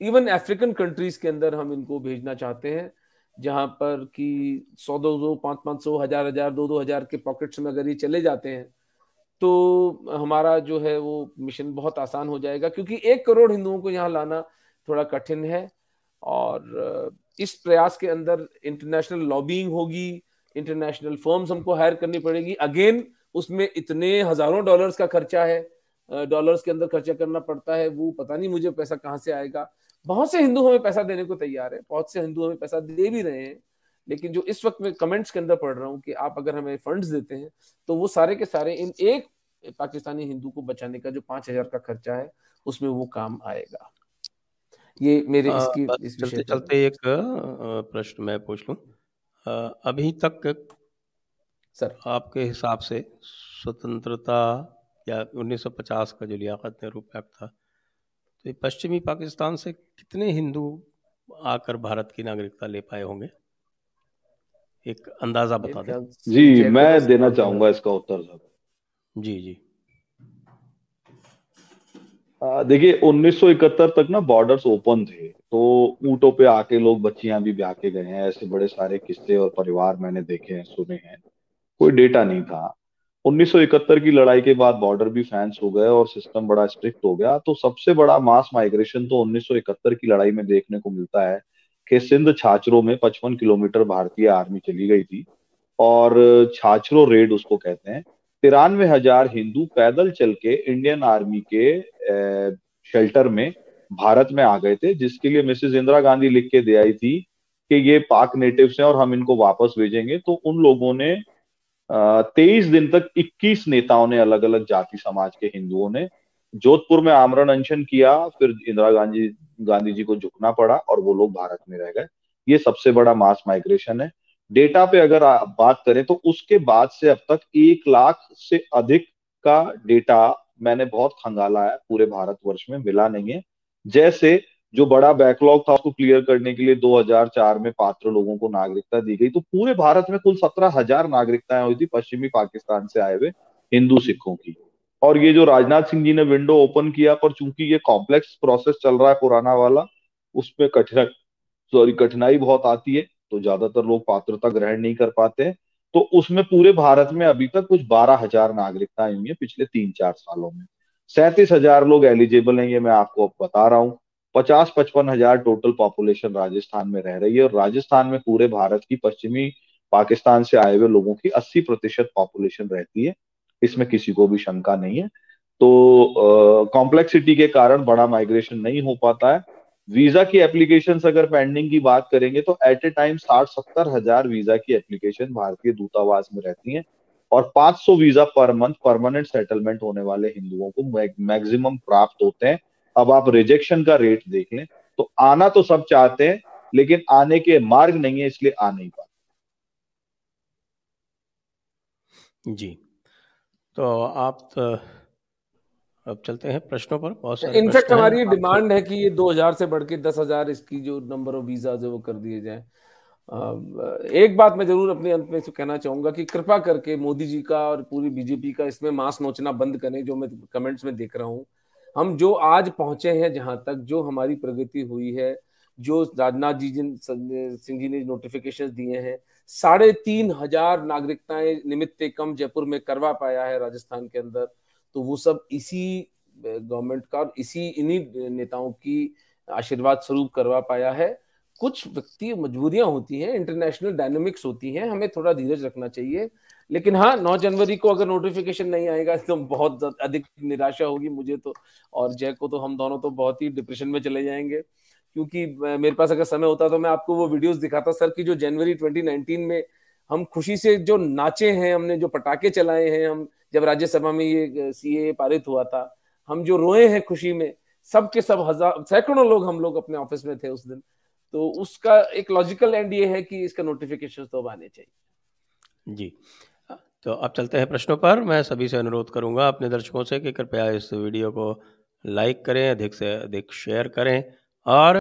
even African countries के अंदर हम इनको भेजना चाहते हैं जहाँ पर कि सौ दो सौ पाँच पाँच सौ हज़ार हज़ार दो दो हज़ार के पॉकेट्स में अगर ये चले जाते हैं तो हमारा जो है वो मिशन बहुत आसान हो जाएगा क्योंकि एक करोड़ हिंदुओं को यहाँ लाना थोड़ा कठिन है और इस प्रयास के अंदर इंटरनेशनल लॉबिंग होगी इंटरनेशनल फर्म्स हमको हायर करनी पड़ेगी। अगेन उसमें इतने हज़ारों डॉलर्स का खर्चा है डॉलर्स के अंदर खर्चा करना पड़ता है, वो पता नहीं मुझे पैसा कहाँ से आएगा। बहुत से हिंदू हमें पैसा देने को तैयार है, बहुत से हिंदू हमें पैसा दे भी रहे हैं, लेकिन जो इस वक्त मैं कमेंट्स के अंदर पढ़ रहा हूँ कि आप अगर हमें फंड्स देते हैं तो वो सारे के सारे इन एक पाकिस्तानी हिंदू को बचाने का जो पाँच हज़ार का खर्चा है, उसमें वो काम आएगा। ये मेरे आ, इसकी इस चलते चलते एक प्रश्न मैं पूछ लूँ। अभी तक सर। आपके हिसाब से स्वतंत्रता या 1950 का जो लियाकत नेहरू पैक्ट था तो पश्चिमी पाकिस्तान से कितने हिंदू आकर भारत की नागरिकता ले पाए होंगे? एक अंदाज़ा बता दें। जी मैं देना चाहूँगा इसका उत्तर सर जी जी। देखिए 1971 तक ना बॉर्डर्स ओपन थे तो ऊँटों पे आके लोग बच्चियाँ भी ब्याह के गए हैं, ऐसे बड़े सारे किस्से और परिवार मैंने देखे हैं, सुने हैं, कोई डेटा नहीं था। 1971 की लड़ाई के बाद बॉर्डर भी फैंस हो गए और सिस्टम बड़ा स्ट्रिक्ट हो गया तो सबसे बड़ा मास माइग्रेशन तो 1971 की लड़ाई में देखने को मिलता है कि सिंध छाछरों में 55 किलोमीटर भारतीय आर्मी चली गई थी और छाछरो रेड उसको कहते हैं। तिरानवे हज़ार हिंदू पैदल चल के इंडियन आर्मी के शेल्टर में भारत में आ गए थे, जिसके लिए मिसेस इंदिरा गांधी लिख के दे आई थी कि ये पाक नेटिव्स हैं और हम इनको वापस भेजेंगे। तो उन लोगों ने तेईस दिन तक 21 नेताओं ने अलग अलग जाति समाज के हिंदुओं ने जोधपुर में आमरण अनशन किया, फिर इंदिरा गांधी गांधी जी को झुकना पड़ा और वो लोग भारत में रह गए। ये सबसे बड़ा मास माइग्रेशन है। डेटा पे अगर आप बात करें तो उसके बाद से अब तक एक लाख से अधिक का डेटा मैंने बहुत खंगाला है, पूरे भारतवर्ष में मिला नहीं है। जैसे जो बड़ा बैकलॉग था उसको क्लियर करने के लिए 2004 में पात्र लोगों को नागरिकता दी गई तो पूरे भारत में कुल सत्रह हज़ार नागरिकताएँ हुई थी पश्चिमी पाकिस्तान से आए हुए हिंदू सिखों की। और ये जो राजनाथ सिंह जी ने विंडो ओपन किया, पर चूँकि ये कॉम्प्लेक्स प्रोसेस चल रहा है पुराना वाला, उसमें कठिनाई सॉरी कठिनाई बहुत आती है। तो ज़्यादातर लोग पात्रता ग्रहण नहीं कर पाते तो उसमें पूरे भारत में अभी तक कुछ बारह हज़ार नागरिकताएँ हुई है पिछले तीन चार सालों में। सैंतीस हज़ार लोग एलिजिबल हैं, ये मैं आपको अब बता रहा हूँ। पचास पचपन हज़ार टोटल पॉपुलेशन राजस्थान में रह रही है और राजस्थान में पूरे भारत की पश्चिमी पाकिस्तान से आए हुए लोगों की अस्सी प्रतिशत पॉपुलेशन रहती है। इसमें किसी को भी शंका नहीं है। तो कॉम्प्लेक्सिटी के कारण बड़ा माइग्रेशन नहीं हो पाता है। वीज़ा की एप्लीकेशन अगर पेंडिंग की बात करेंगे तो एट ए टाइम साठ सत्तर हज़ार वीज़ा की एप्लीकेशन भारतीय दूतावास में रहती है और 500 visa per month permanent settlement होने वाले हिंदुओं को मैक्सिमम प्राप्त होते हैं। अब आप रिजेक्शन का रेट देख लें तो आना तो सब चाहते हैं, लेकिन आने के मार्ग नहीं है, इसलिए आ नहीं पाते। जी तो आप तो अब चलते हैं प्रश्नों पर बहुत सारे इनफैक्ट हमारी डिमांड है कि ये 2000 से बढ़ के 10000 इसकी जो नंबर ऑफ़ वीज़ा है वो कर दिए जाए। एक बात मैं ज़रूर अपने अंत में कहना चाहूँगा कि कृपा करके मोदी जी का और पूरी बीजेपी का इसमें मांस नोचना बंद करें जो मैं कमेंट्स में देख रहा हूँ। हम जो आज पहुँचे हैं जहाँ तक जो हमारी प्रगति हुई है जो राजनाथ जी जिन सिंह जी ने नोटिफिकेशन दिए हैं साढ़े तीन हज़ार नागरिकताएँ निमित्त कम जयपुर में करवा पाया है राजस्थान के अंदर। तो वो सब इसी गवर्नमेंट का और इसी इन्हीं नेताओं की आशीर्वाद स्वरूप करवा पाया है। कुछ व्यक्ति मजबूरियाँ होती हैं इंटरनेशनल डायनेमिक्स होती हैं, हमें थोड़ा धीरज रखना चाहिए। लेकिन हाँ नौ जनवरी को अगर नोटिफिकेशन नहीं आएगा तो बहुत अधिक निराशा होगी मुझे तो और जय को तो हम दोनों तो बहुत ही डिप्रेशन में चले जाएँगे। क्योंकि मेरे पास अगर समय होता तो मैं आपको वो वीडियोस दिखाता। सर की जो जनवरी 2019 में हम खुशी से जो नाचे हैं, हमने जो पटाखे चलाए हैं, हम जब राज्यसभा में ये सीए पारित हुआ था, हम जो रोए हैं खुशी में सब के सब हज़ार, सैकड़ों लोग हम लोग अपने ऑफ़िस में थे उस दिन तो उसका एक लॉजिकल एंड ये है कि इसका नोटिफिकेशन तो आने चाहिए। जी। तो अब चलते हैं प्रश्नों पर। मैं सभी से अनुरोध करूँगा अपने दर्शकों से कि कृपया इस वीडियो को लाइक करें, अधिक से अधिक शेयर करें और